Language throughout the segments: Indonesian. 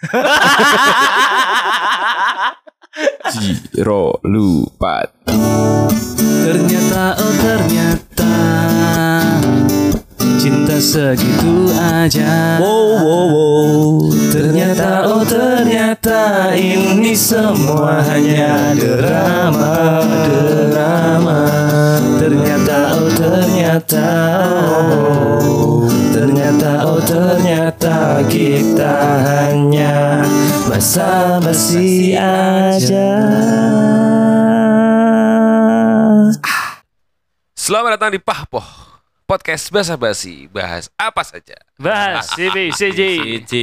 Jiro lupa. Ternyata oh ternyata Cinta segitu aja. Wow wow wow. Ternyata oh ternyata Ini semua hanya drama Drama. Ternyata oh ternyata oh, Ternyata oh ternyata Kita hanya Basa-basi aja. Selamat datang di Pahpoh Podcast Basa Basi Bahas apa saja? Bahas CB CJ CJ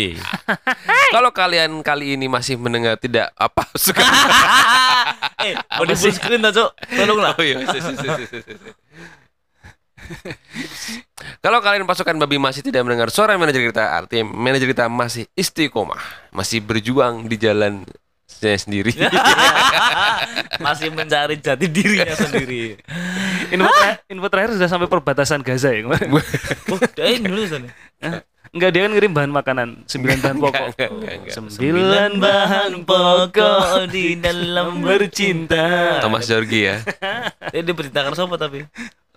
Kalau kalian kali ini masih mendengar tidak apa suka Eh mau di screen tak cok Tolong lah Oh iya si, si, si, si, si, si. Kalau kalian pasukan babi masih tidak mendengar suara manajer kita Artinya manajer kita masih istiqomah. Masih berjuang di jalan saya sendiri. Masih mencari jati dirinya sendiri. Info, terakhir, info terakhir sudah sampai perbatasan Gaza ya kemarin. Oh dia nulis nih Enggak dia kan ngirim bahan makanan, sembilan bahan pokok. Enggak, enggak, enggak, enggak. Sembilan bahan pokok di dalam bercinta. Thomas Jorgi ya. Eh dia berceritakan siapa tapi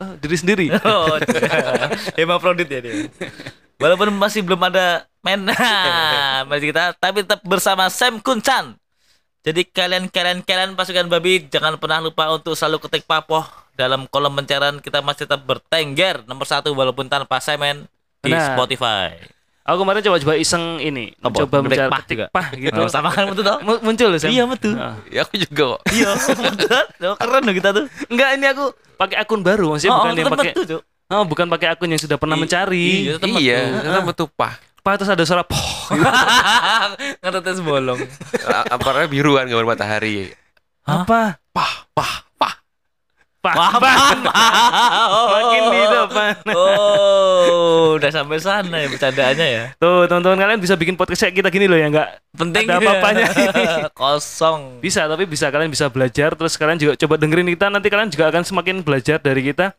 Oh, diri sendiri. Oh Hemafrodit ya dia Walaupun masih belum ada main masih kita tapi tetap bersama Sam Kunchan. Jadi kalian-kalian kalian pasukan babi jangan pernah lupa untuk selalu ketik papoh dalam kolom pencarian kita masih tetap bertengger nomor satu walaupun tanpa semen di Benar. Spotify. Aku kemarin coba-coba iseng ini, Apa? coba mencari pah ketik juga? pah gitu. Oh, sama kan betul toh? Mu- Muncul Sam. Iya, betul. Nah. Ya aku juga kok Iya, betul. Oh, Keren loh kita tuh. Enggak, ini aku pakai akun baru, maksudnya bukan yang pakai. Oh, bukan pakai akun yang sudah pernah I- mencari. iya, betul. Iya Karena betul pah Pah terus ada suara poh. gitu. Ngetetes bolong. Aparnya biruan gambar matahari Apa? Pah pah pah Pah. Wah, pah. oh, Makin di depan. Oh, udah sampai sana ya bercandaannya ya. Tuh, teman-teman kalian bisa bikin podcast kayak kita gini loh ya enggak Penting Ada ya. apa-apanya. Kosong. Bisa, tapi bisa kalian bisa belajar terus kalian juga coba dengerin kita nanti kalian juga akan semakin belajar dari kita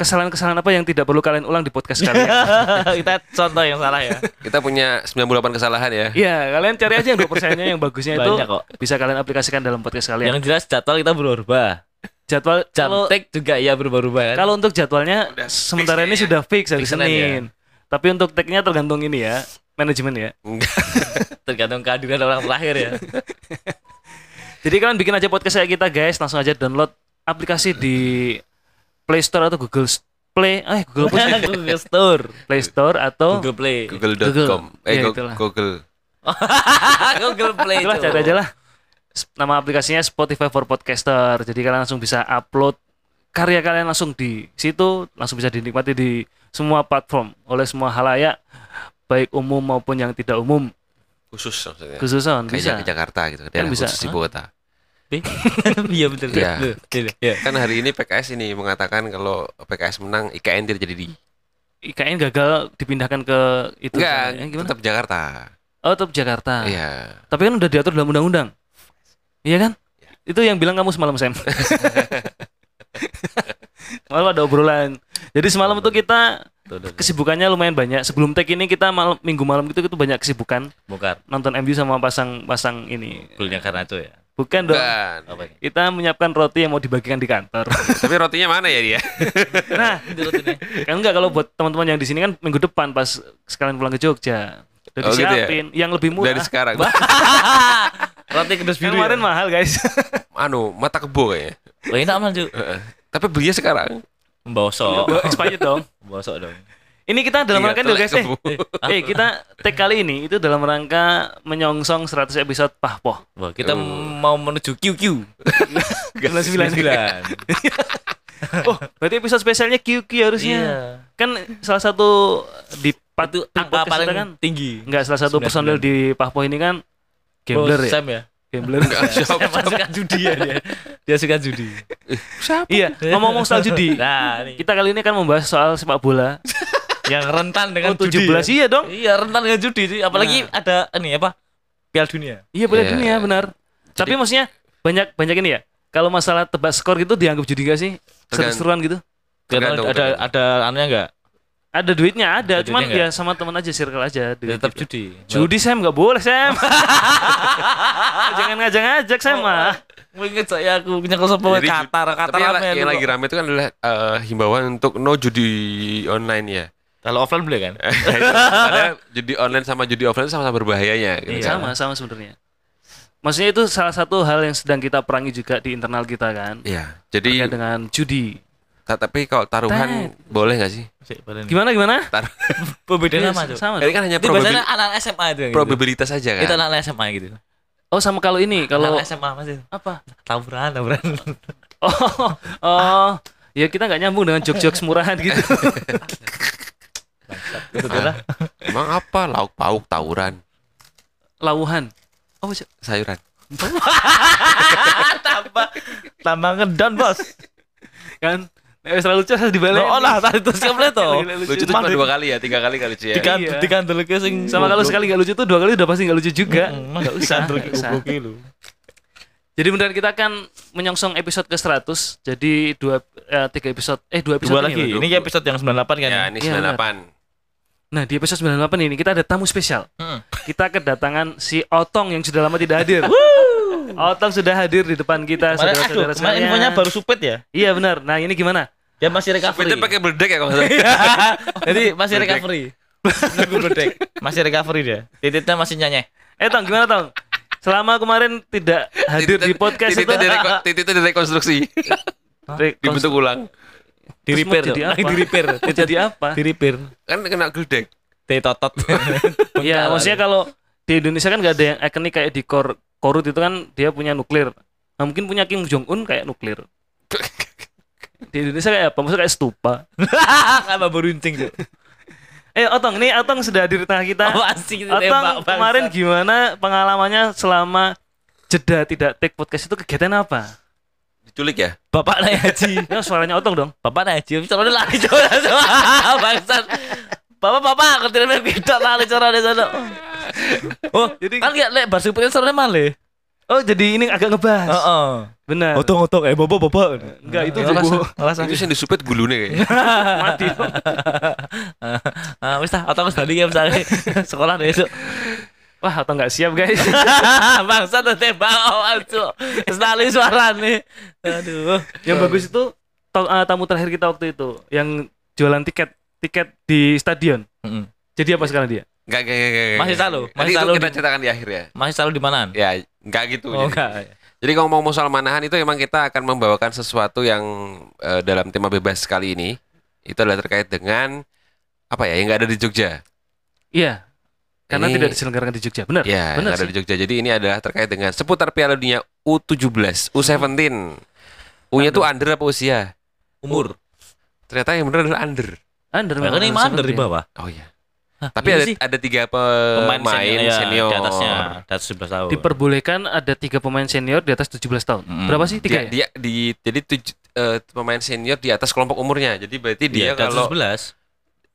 kesalahan-kesalahan apa yang tidak perlu kalian ulang di podcast kalian. kita contoh yang salah ya. Kita punya 98 kesalahan ya Iya, kalian cari aja yang 2 persennya yang bagusnya itu Banyak kok. bisa kalian aplikasikan dalam podcast kalian. Yang jelas jadwal kita berubah. Jadwal Jam kalau take juga ya berubah-ubah kan. kalau untuk jadwalnya Udah sementara ini ya. sudah fix hari Senin Senin. Tapi untuk tag-nya tergantung ini ya, manajemen ya. Tergantung kehadiran orang terakhir ya. Jadi kalian bikin aja podcast kayak kita guys, langsung aja download aplikasi di Play Store atau Google Play, eh Google sih? Google Store, Play Store atau Google Play, Google.com Eh Iya, Go- itulah. Google Google Play. Itulah cari aja lah. Nama aplikasinya Spotify for Podcaster. Jadi kalian langsung bisa upload karya kalian langsung di situ, langsung bisa dinikmati di semua platform oleh semua halayak, baik umum maupun yang tidak umum. Khusus maksudnya Khususan Kayak bisa. ke Jakarta gitu Daerah bisa. khusus ibu kota Iya betul. Iya. betul. Iya. Kan hari ini PKS ini mengatakan kalau PKS menang IKN tidak jadi di IKN gagal dipindahkan ke itu. Enggak, Eh, gimana? tetap Jakarta. Oh, tetap Jakarta. Iya. Tapi kan udah diatur dalam undang-undang. Iya kan? Itu yang bilang kamu semalam Sam. Malam ada obrolan. Jadi semalam itu kita kesibukannya lumayan banyak. Sebelum tag ini kita malam minggu malam itu itu banyak kesibukan Bukan. nonton MU sama pasang-pasang ini. Kulnya karena itu ya. Bukan dong. Bukan. Ini? Kita menyiapkan roti yang mau dibagikan di kantor. Tapi rotinya mana ya dia? nah, kan enggak kalau buat teman-teman yang di sini kan minggu depan pas sekalian pulang ke Jogja. Udah Oh, gitu ya? disiapin yang lebih murah. Dari sekarang. Roti kedus Kan biru. kemarin ya? mahal guys. anu, mata kebo kayaknya. Oh, enak. Heeh. Tapi belinya sekarang. Membosok. Expired dong. Membosok dong. Ini kita dalam Iya, rangka dulu guys eh. Eh kita tag kali ini itu dalam rangka menyongsong 100 episode Pahpoh. Wah, kita Oh. mau menuju QQ. 99. Oh, berarti episode spesialnya QQ harusnya. Iya. Kan salah satu di pat, Itu di angka paling kan tinggi. enggak salah satu 99. personel di Pahpoh ini kan gambler oh, ya. Sam ya. Gambler. Siapa? Sam suka judi ya dia. Dia suka judi. iya, ngomong-ngomong soal judi. Nah, ini Kita kali ini kan membahas soal sepak bola. yang rentan dengan Oh, 17 judi. ya. iya dong. Iya, rentan dengan judi sih. Apalagi ada ini apa? Piala Dunia. Iya, boleh Iya. dunia benar. Tapi maksudnya banyak banyak ini ya. Kalau masalah tebak skor gitu dianggap judi gak sih? Seru-seruan gitu. Tergantung, Tergantung, ada tergantung. ada anunya enggak? Ada duitnya ada, Ada cuman duitnya ya sama teman aja circle aja. duit tetap gitu. judi. Judi Sam nggak boleh Sam. Jangan ngajak-ngajak Sam mah. Ingat saya aku sapa Jadi, Qatar, Qatar yang, yang lagi rame itu kan adalah eh, himbauan untuk no judi online ya. Kalau offline boleh kan? Karena judi online sama judi offline sama-sama berbahayanya. Gitu Iya. kan. Sama sama sebenarnya. Maksudnya itu salah satu hal yang sedang kita perangi juga di internal kita kan. Iya. Terkait Jadi, dengan judi. ta- tapi kalau taruhan boleh nggak sih? Gimana gimana? Tar Iya, nama tuh. sama. ini kan hanya probabil- anak SMA itu gitu. probabilitas aja kan. Itu anak SMA gitu. Oh sama kalau ini kalau Anak SMA Mas itu. apa? Tawuran, tawuran. Oh, oh, ya kita nggak nyambung dengan jok-jok murahan gitu. Betul lah. Emang apa? Lauk pauk tawuran Lauhan. Oh, sayuran. tambah tambah ngedon, Bos. kan? Nek wis lucu harus dibalik. Oh lah, tadi terus kamu lihat tuh. Lucu tuh cuma dua kali ya, tiga kali kali lucu ya. Dikan Iya. dikandel ke sing Sama kalau sekali nggak lucu tuh dua kali udah pasti nggak lucu juga. Enggak usah, lu. Jadi beneran kita akan menyongsong episode ke 100. Jadi dua eh, tiga episode eh dua episode Dua ini lagi. loh. Ini episode yang 98 kan? Ya, ini Iya, 98. Nah, di episode 98 ini kita ada tamu spesial. Hmm. Kita kedatangan si Otong yang sudah lama tidak hadir. Otong sudah hadir di depan kita, aduh, saudara-saudara sekalian. infonya baru supet ya? Iya benar. Nah, ini gimana? Dia masih recovery. Sepeda pakai ya kalau salah. Jadi masih recovery. Nunggu berdek. Masih recovery dia. Titiknya masih nyanyi. Eh, Tong, gimana, Tong? Selama kemarin tidak hadir di podcast itu Titiknya direko- titiknya direkonstruksi. Re- Dibentuk ulang. Di repair. Jadi apa? di repair. jadi apa? Di repair. Kan kena geledek. Di totot. Ya, maksudnya kalau di Indonesia kan nggak ada yang ikonik kayak di Kor Korut itu kan dia punya nuklir. Nah, mungkin punya Kim Jong Un kayak nuklir. Di Indonesia kayak apa? Maksudnya kayak stupa. Apa beruncing tuh? Eh, Otong, ini Otong sudah hadir di tengah kita. Oh, asik Otong tembak kemarin gimana pengalamannya selama jeda tidak take podcast itu kegiatan apa? Diculik ya? Bapak naik haji. Ya suaranya Otong dong. Bapak naik haji. Caranya lari coba. Bangsat. Bapak bapak nih kita lari cara di sana. Oh, Jadi- kan lihat lek bar supirnya caranya malih. Oh, jadi ini agak ngebahas. Heeh. Benar. Otong otong eh bapak bapak. Enggak, itu Ngelas- juga ngelas Itu yang disupet gulune kayaknya. mati. Ah, wis tah, otong wis balik ya misalnya sekolah besok. Wah, Otong nggak siap, guys. Bangsa tuh tembak awal tuh. Sekali suara nih. Aduh. yang bagus itu to- eh, tamu terakhir kita waktu itu yang jualan tiket tiket di stadion. Mm-mm. Jadi apa sekarang dia? Enggak, enggak, enggak, enggak. Masih selalu, masih selalu kita di- ceritakan di akhir ya. Masih selalu di mana? Ya, enggak gitu. Oh jadi. enggak. Jadi kalau mau soal manahan itu emang kita akan membawakan sesuatu yang eh, dalam tema bebas kali ini itu adalah terkait dengan apa ya yang nggak ada di Jogja. Iya. Karena Ini- tidak diselenggarakan di Jogja. Benar. Ya, benar ada di Jogja. Jadi ini adalah terkait dengan seputar Piala Dunia U17, U17. U-nya tuh under apa usia? Umur. Ternyata yang benar adalah under. Under Bahkan ini under di bawah. Oh iya. Hah, Tapi iya ada sih. ada tiga pemain, ya, senior. di atasnya, di atas 11 tahun. Diperbolehkan ada tiga pemain senior di atas 17 tahun. Mm. Berapa sih? Tiga Dia, ya? dia di jadi tuj- eh, pemain senior di atas kelompok umurnya. Jadi berarti dia Iya, di atas kalau 11.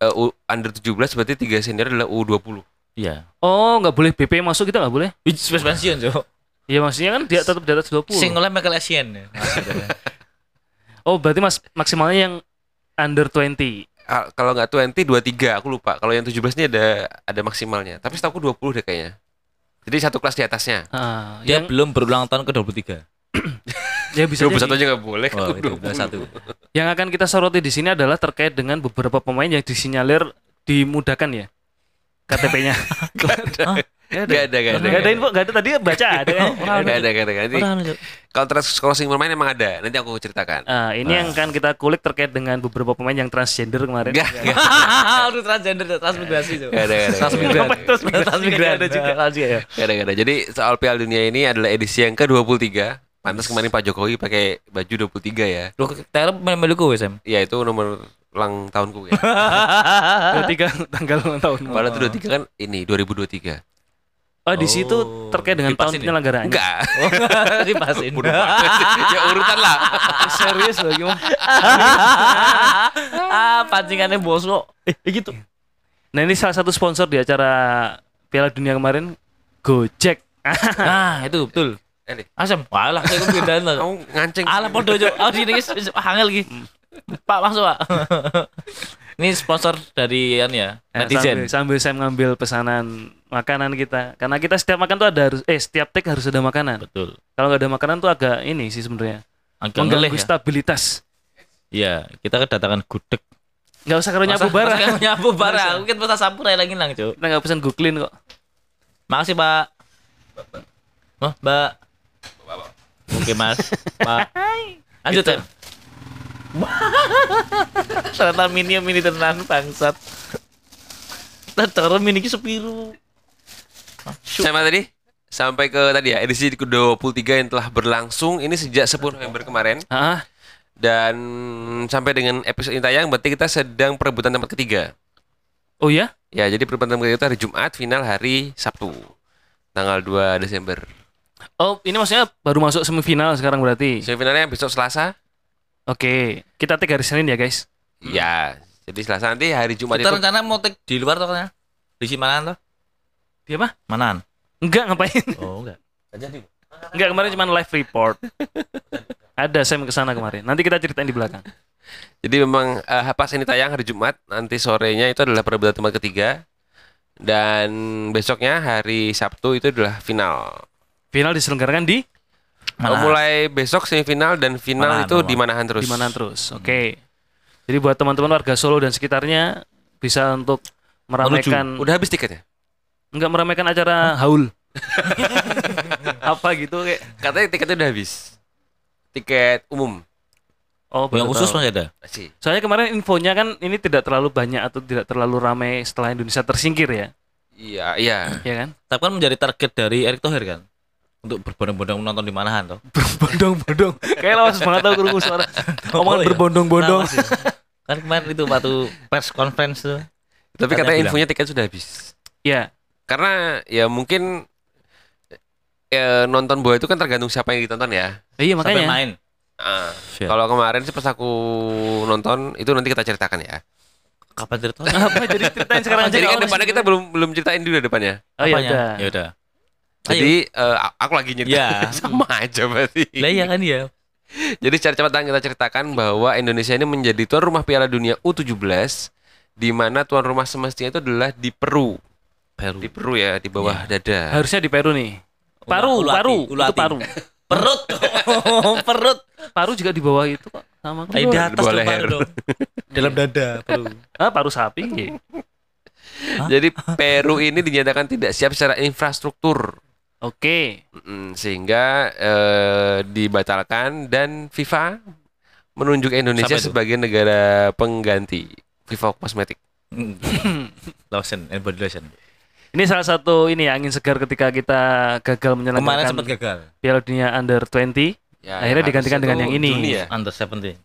eh, U- under 17 berarti tiga senior adalah U20. Iya. Oh, nggak boleh BP masuk kita nggak boleh? Space pensiun, Cok. Iya maksudnya kan dia tetap di atas 20. Sing oleh Michael Essien. ya. Oh, berarti mas maksimalnya yang under 20. Ah, kalau nggak 20 23 aku lupa. Kalau yang 17 ini ada ada maksimalnya. Tapi setahu aku 20 deh kayaknya. Jadi satu kelas di atasnya. Ah, Dia yang belum berulang tahun ke 23. ya bisa 21 jadi. aja nggak boleh. Oh, aku itu 20. satu. Yang akan kita soroti di sini adalah terkait dengan beberapa pemain yang disinyalir dimudahkan ya. KTP-nya. Gak ada, gak ada. Gak ada info, gak ada tadi baca ada kan? Gak ada, gak ada. Nanti kalau trans crossing bermain emang ada. Nanti aku ceritakan. Ah, ini yang akan kita kulik terkait dengan beberapa pemain yang transgender kemarin. Gak, gak, Aduh transgender, transmigrasi Cok. gak ada, gak ada. Itu transmigrasi? Transmigran Nggak ada juga. Ya. Gak ada, gak ada. Jadi soal Piala Dunia ini adalah edisi yang ke-23. Pantas kemarin Pak Jokowi pakai baju 23 ya. Lu Taylor main milikku wes, Em. Ya itu nomor ulang tahunku ya. Tiga tanggal ulang tahun. Padahal itu 23 kan ini 2023. Oh, di situ Oh, terkait dengan tahun dipasin ya? Enggak. Dipasin. Udah banget. ya urutan lah. Serius loh gimana? ah, pancingannya bosok. Eh, gitu. Nah, ini salah satu sponsor di acara Piala Dunia kemarin Gojek. Nah, itu betul. Eh, Asem, walah saya lah. kamu nganceng. Alah podo jo. Oh, sini guys, angel lagi. Pak masuk, Pak. Ini sponsor dari an ya, Ya, netizen. sambil, sambil saya mengambil pesanan makanan kita karena kita setiap makan tuh ada harus eh setiap take harus ada makanan Betul. kalau nggak ada makanan tuh agak ini sih sebenarnya Agak ngeleh mengganggu ya. stabilitas Iya, kita kedatangan gudeg. nggak usah karo nyapu barang masa nyapu barang. Mungkin pesan samurai lagi lang, Cuk. kita nggak pesan guklin kok Makasih, Pak. Oh, Mbak. Oke, Mas. Pak. Lanjut, Tem. Ternyata mini mini tenan bangsat. Terus mini ki sepiru. Sama tadi sampai ke tadi ya edisi ke-23 yang telah berlangsung ini sejak 10 November kemarin ah dan sampai dengan episode ini tayang berarti kita sedang perebutan tempat ketiga. oh ya Ya, jadi perebutan tempat ketiga itu hari Jumat, final hari Sabtu. Tanggal 2 Desember. oh ini maksudnya baru masuk semifinal sekarang berarti Semifinalnya besok Selasa. Oke kita take hari Senin ya guys Ya, jadi Selasa nanti hari Jumat Kita itu rencana mau take di luar toh kan? Di Simanan toh? dia apa Manan. enggak ngapain Oh, enggak. enggak kemarin cuma live report ada Sam ke sana kemarin nanti kita ceritain di belakang Jadi memang eh, pas ini tayang hari Jumat, nanti sorenya itu adalah perebutan tempat ketiga. Dan besoknya hari Sabtu itu adalah final. final diselenggarakan di Oh, mulai besok semifinal dan final Manahan, itu Manahan. di Manahan terus. di mana terus oke jadi buat teman-teman warga Solo dan sekitarnya bisa untuk meramaikan Udah habis tiketnya? enggak meramaikan acara haul apa gitu kayak Katanya tiketnya udah habis. Tiket umum. oh Yang khusus masih ada. Masih. soalnya kemarin infonya kan ini tidak terlalu banyak atau tidak terlalu ramai setelah Indonesia tersingkir ya Iya, iya. ya kan Tapi kan menjadi target dari Erick Thohir kan. Untuk berbondong-bondong menonton di Manahan toh. berbondong-bondong kayak lawas banget tau kerungu suara omongan ya? berbondong-bondong Nah, kan kemarin itu waktu press conference tuh. Tapi Katanya katanya bilang. infonya tiket sudah habis. ya Karena ya mungkin ya, nonton bola itu kan tergantung siapa yang ditonton ya. iya Sampai makanya main. Ah, Siap. Kalau kemarin sih pas aku nonton itu nanti kita ceritakan ya. Kapan cerita? apa jadi ceritain sekarang aja Jadi kan depannya kita belum belum ceritain dulu depannya. oh ya udah Ya udah. Jadi eh, aku lagi nyeritain Ya. sama aja berarti. Lah iya kan ya. Jadi secara cepat kita ceritakan bahwa Indonesia ini menjadi tuan rumah Piala Dunia U17 di mana tuan rumah semestinya itu adalah di Peru. Peru. Di Peru ya, di bawah dada. harusnya di Peru nih paru Ulu hati, paru ulu itu paru Perut. perut. paru juga di bawah itu kok sama Ayo di atas bawah dong, leher. Pak, dong. Dalam dada, perlu. ah paru sapi Jadi Peru ini dinyatakan tidak siap secara infrastruktur. Oke Mm, sehingga eh, dibatalkan dan FIFA menunjuk Indonesia sebagai negara pengganti FIFA Kosmetik. Lotion and body lotion. Ini salah satu ini ya angin segar ketika kita gagal Kemarin menyelenggarakan sempat gagal. Piala Dunia Under 20. Ya, Akhirnya yang digantikan dengan yang ini. Juni ya. Under 70.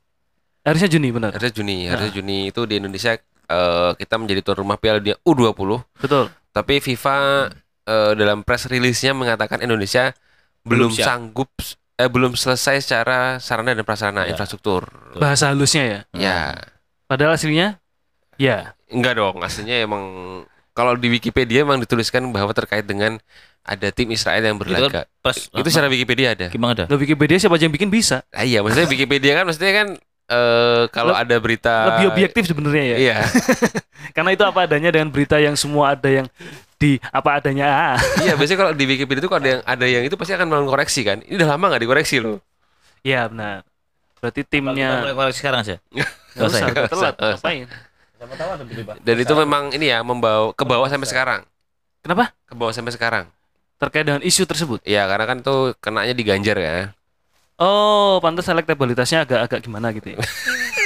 Harusnya Juni benar. Harusnya Juni, harusnya Juni itu di Indonesia eh, kita menjadi tuan rumah Piala Dunia U20. Betul. Tapi FIFA eh, dalam press release-nya mengatakan Indonesia belum, Belum siap. sanggup eh belum selesai secara sarana dan prasarana Ya. infrastruktur. Bahasa halusnya ya. Ya, Padahal aslinya ya. enggak dong. Aslinya emang kalau di Wikipedia emang dituliskan bahwa terkait dengan ada tim Israel yang Itu berlaga. kan press. Itu secara Wikipedia ada. gimana ada? Lo Wikipedia siapa aja yang bikin bisa. Ah, iya, maksudnya Wikipedia kan maksudnya kan eh kalau Leb- ada berita Lebih objektif sebenarnya ya. Iya. Karena itu apa adanya dengan berita yang semua ada yang di apa adanya. Ah. iya, biasanya kalau di Wikipedia itu kalau ada yang ada yang itu pasti akan melakukan koreksi kan. Ini udah lama nggak dikoreksi loh. Ya benar. Berarti Kita mulai timnya koreksi sekarang aja. nggak usah, Nggak udah telat. usah. Ngapain? Siapa tahu ada berubah. Dan itu memang ini ya membawa ke bawah sampai sekarang. Kenapa? Ke bawah sampai sekarang. Terkait dengan isu tersebut. Iya, karena kan tuh kenanya di Ganjar ya. Oh, pantas elektabilitasnya agak-agak gimana gitu ya.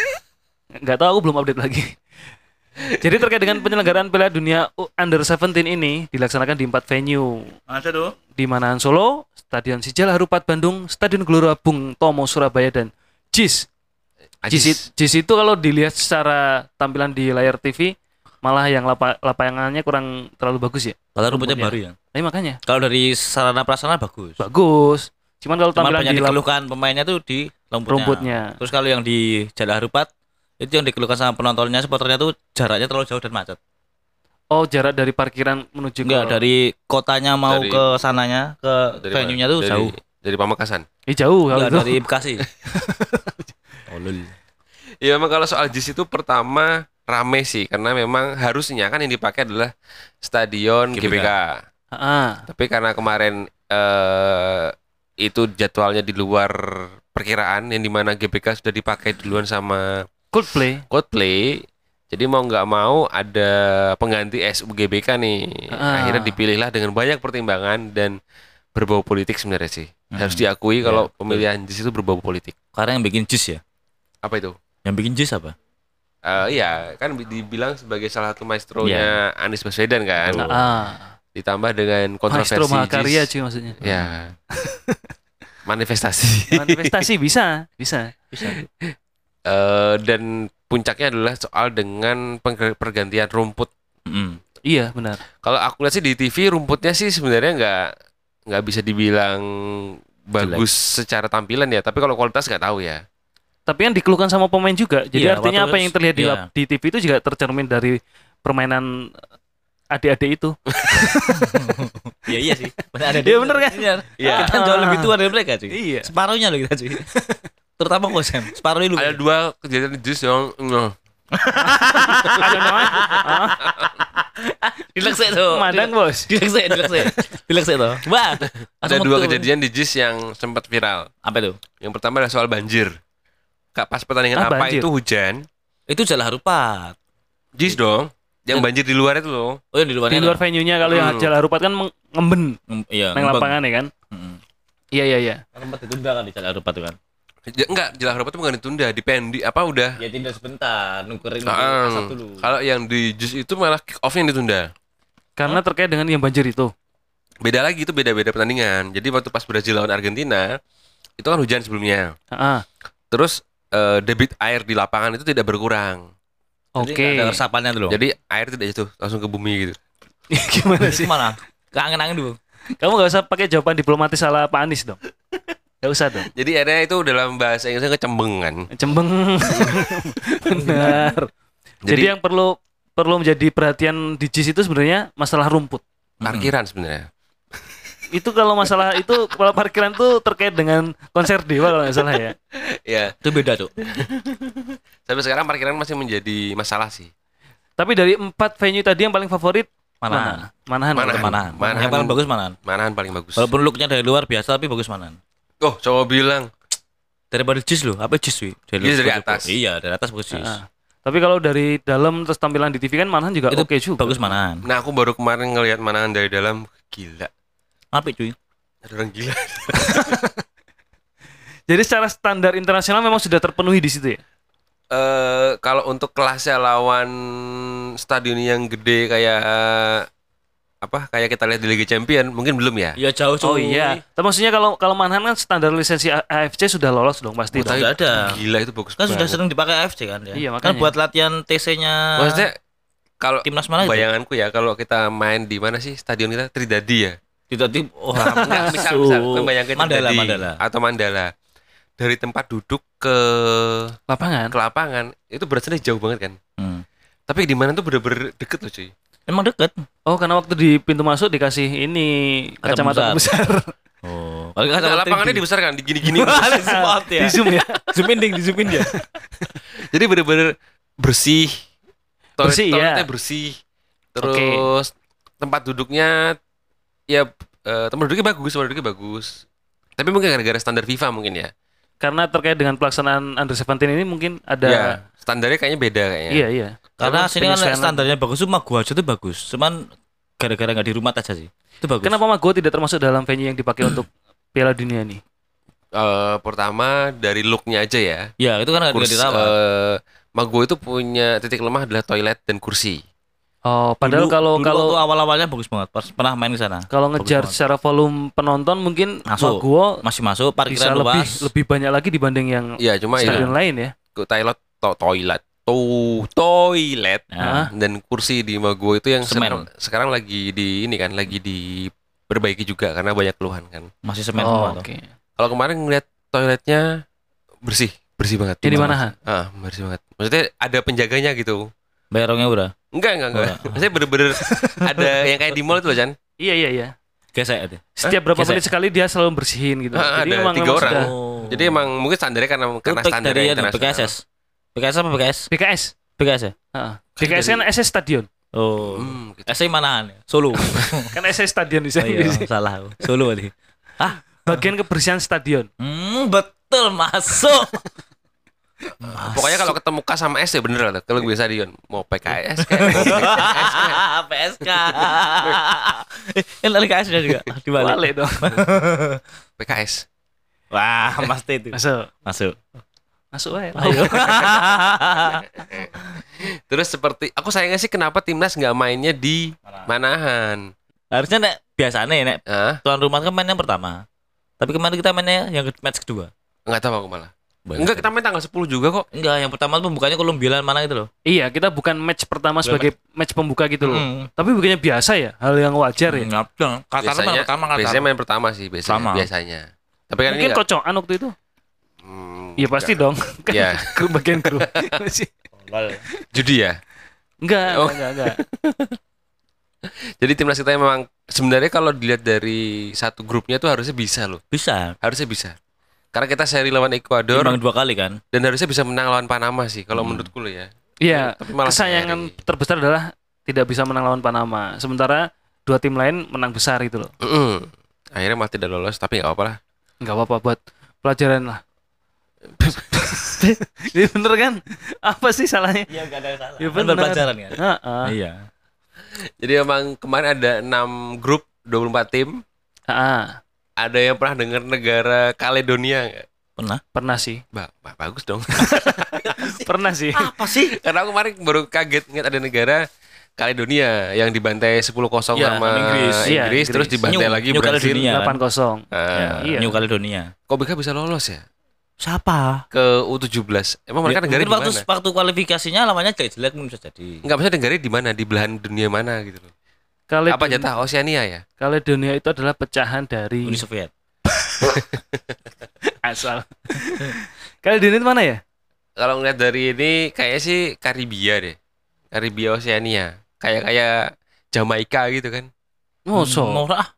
Nggak tahu, aku belum update lagi. Jadi terkait dengan penyelenggaraan Piala Dunia Under 17 ini dilaksanakan di empat venue Ada tuh. di Manahan Solo, Stadion Sijal Harupat Bandung, Stadion Gelora Bung Tomo Surabaya dan JIS. JIS, it- JIS itu kalau dilihat secara tampilan di layar TV malah yang lapa, lapangannya kurang terlalu bagus ya. Kalau rumputnya baru ya. Tapi makanya Kalau dari sarana prasarana bagus. bagus. Cuman kalau Cuman tampilan di dikeluhkan pemainnya tuh di rumputnya. rumputnya. Terus kalau yang di Jalan Harupat itu yang dikeluhkan sama penontonnya, supporternya tuh jaraknya terlalu jauh dan macet. Oh, jarak dari parkiran menuju Enggak, ke dari kotanya mau Dari- ke sananya, ke Dari venue-nya mana? tuh Dari- jauh. Dari Pamekasan. Eh, jauh kalau Enggak, itu. dari Bekasi. oh. Iya, memang kalau soal JIS itu pertama rame sih karena memang harusnya kan yang dipakai adalah stadion GBK. GBK. Ah, Tapi karena kemarin eh itu jadwalnya di luar perkiraan yang di mana GBK sudah dipakai duluan sama Coldplay. Coldplay. Jadi mau nggak mau ada pengganti SUGBK nih. Ah. Akhirnya dipilihlah dengan banyak pertimbangan dan berbau politik sebenarnya sih. Harus Hmm. diakui Ya, kalau betul. pemilihan JIS itu berbau politik. Karena yang bikin jus ya. Apa itu? Yang bikin jus apa? Eh iya, kan dibilang sebagai salah satu maestronya Iya. Anies Baswedan kan. Ah, Ditambah dengan kontroversi Maestro Mahakarya cuy maksudnya. Ya. Manifestasi. Manifestasi bisa, bisa. Eh, dan puncaknya adalah soal dengan pergantian rumput. Mm. Iya, benar. Kalau aku lihat sih di TV rumputnya sih sebenarnya nggak nggak bisa dibilang bagus secara tampilan ya. Tapi kalau kualitas nggak tahu ya. Tapi yang dikeluhkan sama pemain juga. Jadi Iya, artinya apa yang terlihat di, iya. di TV itu juga tercermin dari permainan adik-adik itu. Iya iya sih. Benar ada Iya, bener kan? Iya. Iya. Kita jauh lebih tua dari mereka cuy. Iya. Separuhnya loh kita cuy. Terutama kok Sam. Separuhnya lu. Ada dua kejadian jus yang nggak. Ada Relax ya tuh. Madang, Bos. Ya. Relax ya tuh. Wah. Ada dua kejadian di JIS yang sempat viral. Apa itu? Yang pertama adalah soal banjir. Kak pas pertandingan Ah, apa banjir. itu hujan. Itu jalan harupat. JIS dong. Yang Ya. banjir di luar itu loh. Oh yang di luarnya. Di luar venue-nya kalau yang Hmm. Jalan Harupat kan ngemben Mm, Iya. nang lapangan ya kan. Mm-mm. Iya, iya, iya. Sempat ditunda kan di jalan harupat tuh kan. Ja- enggak, jalan harapan itu bukan ditunda, dipendi apa udah. Ya tinggal sebentar, nukerin Ah, asap dulu. kalau yang di JIS itu malah kick off yang ditunda. Karena terkait dengan yang banjir itu. Beda lagi itu beda-beda pertandingan. Jadi waktu pas Brazil lawan Argentina itu kan hujan sebelumnya. Ah, Terus eh, debit air di lapangan itu tidak berkurang. Oke. Jadi Ada resapannya dulu. Jadi air tidak jatuh langsung ke bumi gitu. Gimana sih? Gimana? Ke angin-angin dulu. Kamu gak usah pakai jawaban diplomatis ala Pak Anies dong. Gak usah dong. Jadi airnya itu dalam bahasa Inggrisnya kecembengan. Cembeng. Benar. Jadi, Jadi, yang perlu perlu menjadi perhatian di JIS itu sebenarnya masalah rumput. parkiran sebenarnya. Itu kalau masalah itu kalau parkiran tuh terkait dengan konser Dewa kalau nggak salah ya. Ya, Itu beda tuh. sampai sekarang parkiran masih menjadi masalah sih. Tapi dari empat venue tadi yang paling favorit Mana? mana? Manahan. Manahan. Manahan. Manahan. Yang paling bagus manahan. Manahan paling bagus. Walaupun looknya dari luar biasa tapi bagus manahan. Oh, coba bilang Daripada jis loh. Apa jis wi? Jis dari bagus, atas. Iya dari atas bagus jis. Ah. Tapi kalau dari dalam terus tampilan di TV kan Manahan juga Itu oke juga. Bagus manahan. Nah, aku baru kemarin ngelihat Manahan dari dalam gila. Apa cuy? Ada orang gila. Jadi secara standar internasional memang sudah terpenuhi di situ ya. Eh kalau untuk kelasnya lawan stadion yang gede kayak apa kayak kita lihat di Liga Champion mungkin belum ya. Ya jauh Oh iya. Tapi maksudnya kalau kalau Manahan kan standar lisensi AFC sudah lolos dong pasti. Oh, dong. Sudah ada. Gila itu bagus Kan sudah sering dipakai AFC kan ya. Iya, Kan makanya. buat latihan TC-nya Maksudnya kalau timnas mana itu? bayanganku ya kalau kita main di mana sih stadion kita Tridadi ya. Tidak tim. Oh, Enggak, misal, misal kan bayangin Mandala, Tridadi Mandala. atau Mandala. Dari tempat duduk ke Lapangan. ke lapangan itu berasanya jauh banget kan. Hmm. Tapi di mana tuh bener-bener deket loh cuy. Emang deket. Oh, karena waktu di pintu masuk dikasih ini Kacamata kacamata besar. Oh. Kalau Nah, kata lapangannya dibesarkan, digini-gini. Ya. Di zoom ya. zoom in ding, di zoom in ya. Jadi bener-bener bersih. Toilet, Bersih, iya. toiletnya bersih. Terus tempat duduknya ya eh, tempat duduknya bagus, tempat duduknya bagus. Tapi mungkin gara-gara standar FIFA mungkin ya. Karena terkait dengan pelaksanaan under 17 ini mungkin ada Ya, standarnya kayaknya beda kayaknya. Iya, iya. Karena Karena sini kan standarnya bagus, cuma gua aja tuh bagus. Cuman gara-gara nggak di rumah aja sih. Itu bagus. Kenapa Mago tidak termasuk dalam venue yang dipakai untuk Piala Dunia ini? Eh, pertama dari looknya aja ya. Ya, itu kan nggak dirawat. eh, Mago itu punya titik lemah adalah toilet dan kursi. Oh, padahal Dulu- kalau dulu kalau waktu awal-awalnya bagus banget. Pas pernah main di sana. kalau bagus ngejar banget. secara volume penonton mungkin Masuk. Mago Masih masuk, bisa parkiran lebih luas. lebih banyak lagi dibanding yang Ya, cuma stadion itu lain ya. toilet to- toilet to- toilet Nah, dan kursi di Mago itu yang Semen. sekarang, sekarang lagi di ini kan lagi diperbaiki juga karena banyak keluhan kan. masih semen Oh, oke. Kalau kemarin ngeliat toiletnya bersih, bersih banget. Ini mana? Ah, bersih banget. Maksudnya ada penjaganya gitu. Bayar orangnya udah. Enggak, enggak, enggak. Oh. Maksudnya bener-bener ada yang kayak di mall itu loh, Chan. Iya, iya, iya. Gesek ada. Setiap berapa Gesek. menit sekali dia selalu bersihin gitu. Ah, Jadi ada memang, tiga memang orang. sudah Oh. Jadi emang mungkin standarnya karena karena standar dari. PKSS. PKS apa PKS? BKS. PKS ya? Heeh. DKS kan SS Stadion. Oh. Hmm, gitu. SI manaan ya? Solo. Kan SS Stadion di Oh, sini. iya, salah aku. Solo tadi. Ah, Bagian kebersihan stadion. hmm, betul masuk. Pokoknya kalau ketemu K sama S ya bener lah. Kalau biasa Dion mau PKS kayak PSK. Eh, Kan LKS sudah juga dibalik. Balik dong. PKS. Wah, pasti itu. Masuk. Masuk. Masuk aja. Ayo. Terus seperti aku sayangnya sih kenapa timnas nggak mainnya di Manahan? Harusnya nek biasanya nek Ah, tuan rumah kan main yang pertama. Tapi kemarin kita mainnya yang match kedua. nggak tahu aku malah. Enggak kita main tanggal 10 juga kok. Enggak, yang pertama tuh pembukanya Kolombia mana gitu loh. Iya, kita bukan match pertama sebagai match pembuka gitu loh. Hmm. Tapi bukannya biasa ya, hal yang wajar ya. Enggak, Qatar main pertama Qatar. biasanya main pertama sih biasanya. Biasanya. Tapi kan Mungkin ini kocokan waktu itu. Hmm, Iya pasti nggak. dong. Kan Iya. grup bagian grup. Judi ya. enggak, Oh. enggak, enggak. Jadi timnas kita memang sebenarnya kalau dilihat dari satu grupnya tuh harusnya bisa loh. Bisa. Harusnya bisa. Karena kita seri lawan Ekuador Imbang dua kali kan. dan harusnya bisa menang lawan Panama sih kalau Hmm. menurutku loh ya. Iya, kesayangan seri. terbesar adalah tidak bisa menang lawan Panama. Sementara dua tim lain menang besar itu loh. Mm-mm. Akhirnya malah tidak lolos tapi nggak apa-apa lah. Enggak apa-apa buat pelajaran lah. Ini bener kan? Apa sih salahnya? Iya, enggak ada salah. Ya Kan benar. pelajaran kan. Heeh. Iya. Jadi emang kemarin ada 6 grup 24 tim. Heeh. Ada yang pernah dengar negara Kaledonia nggak? Pernah? Pernah sih. Bah, bah, bagus dong. Pernah sih. Apa sih? Karena aku kemarin baru kaget ingat ada negara Kaledonia yang dibantai 10-0 Iya, sama Inggris. Iya, Inggris, terus Inggris. dibantai New- lagi New kan? 8-0. Ah, Iya. New Caledonia. Kok BK bisa lolos ya Siapa? ke U17? Emang mereka Ya, negara di waktu mana? waktu kualifikasinya lamanya jelek-jelek mungkin bisa jadi. Enggak maksudnya negara di mana? Di belahan dunia mana gitu loh. Kaledonia, Apa jatah Oceania ya? Kaledonia itu adalah pecahan dari Uni Soviet. asal. Kaledonia itu mana ya? Kalau ngeliat dari ini kayaknya sih Karibia deh. Karibia Oceania. Kayak kayak Jamaika gitu kan. Moso. Hmm, Norak ah.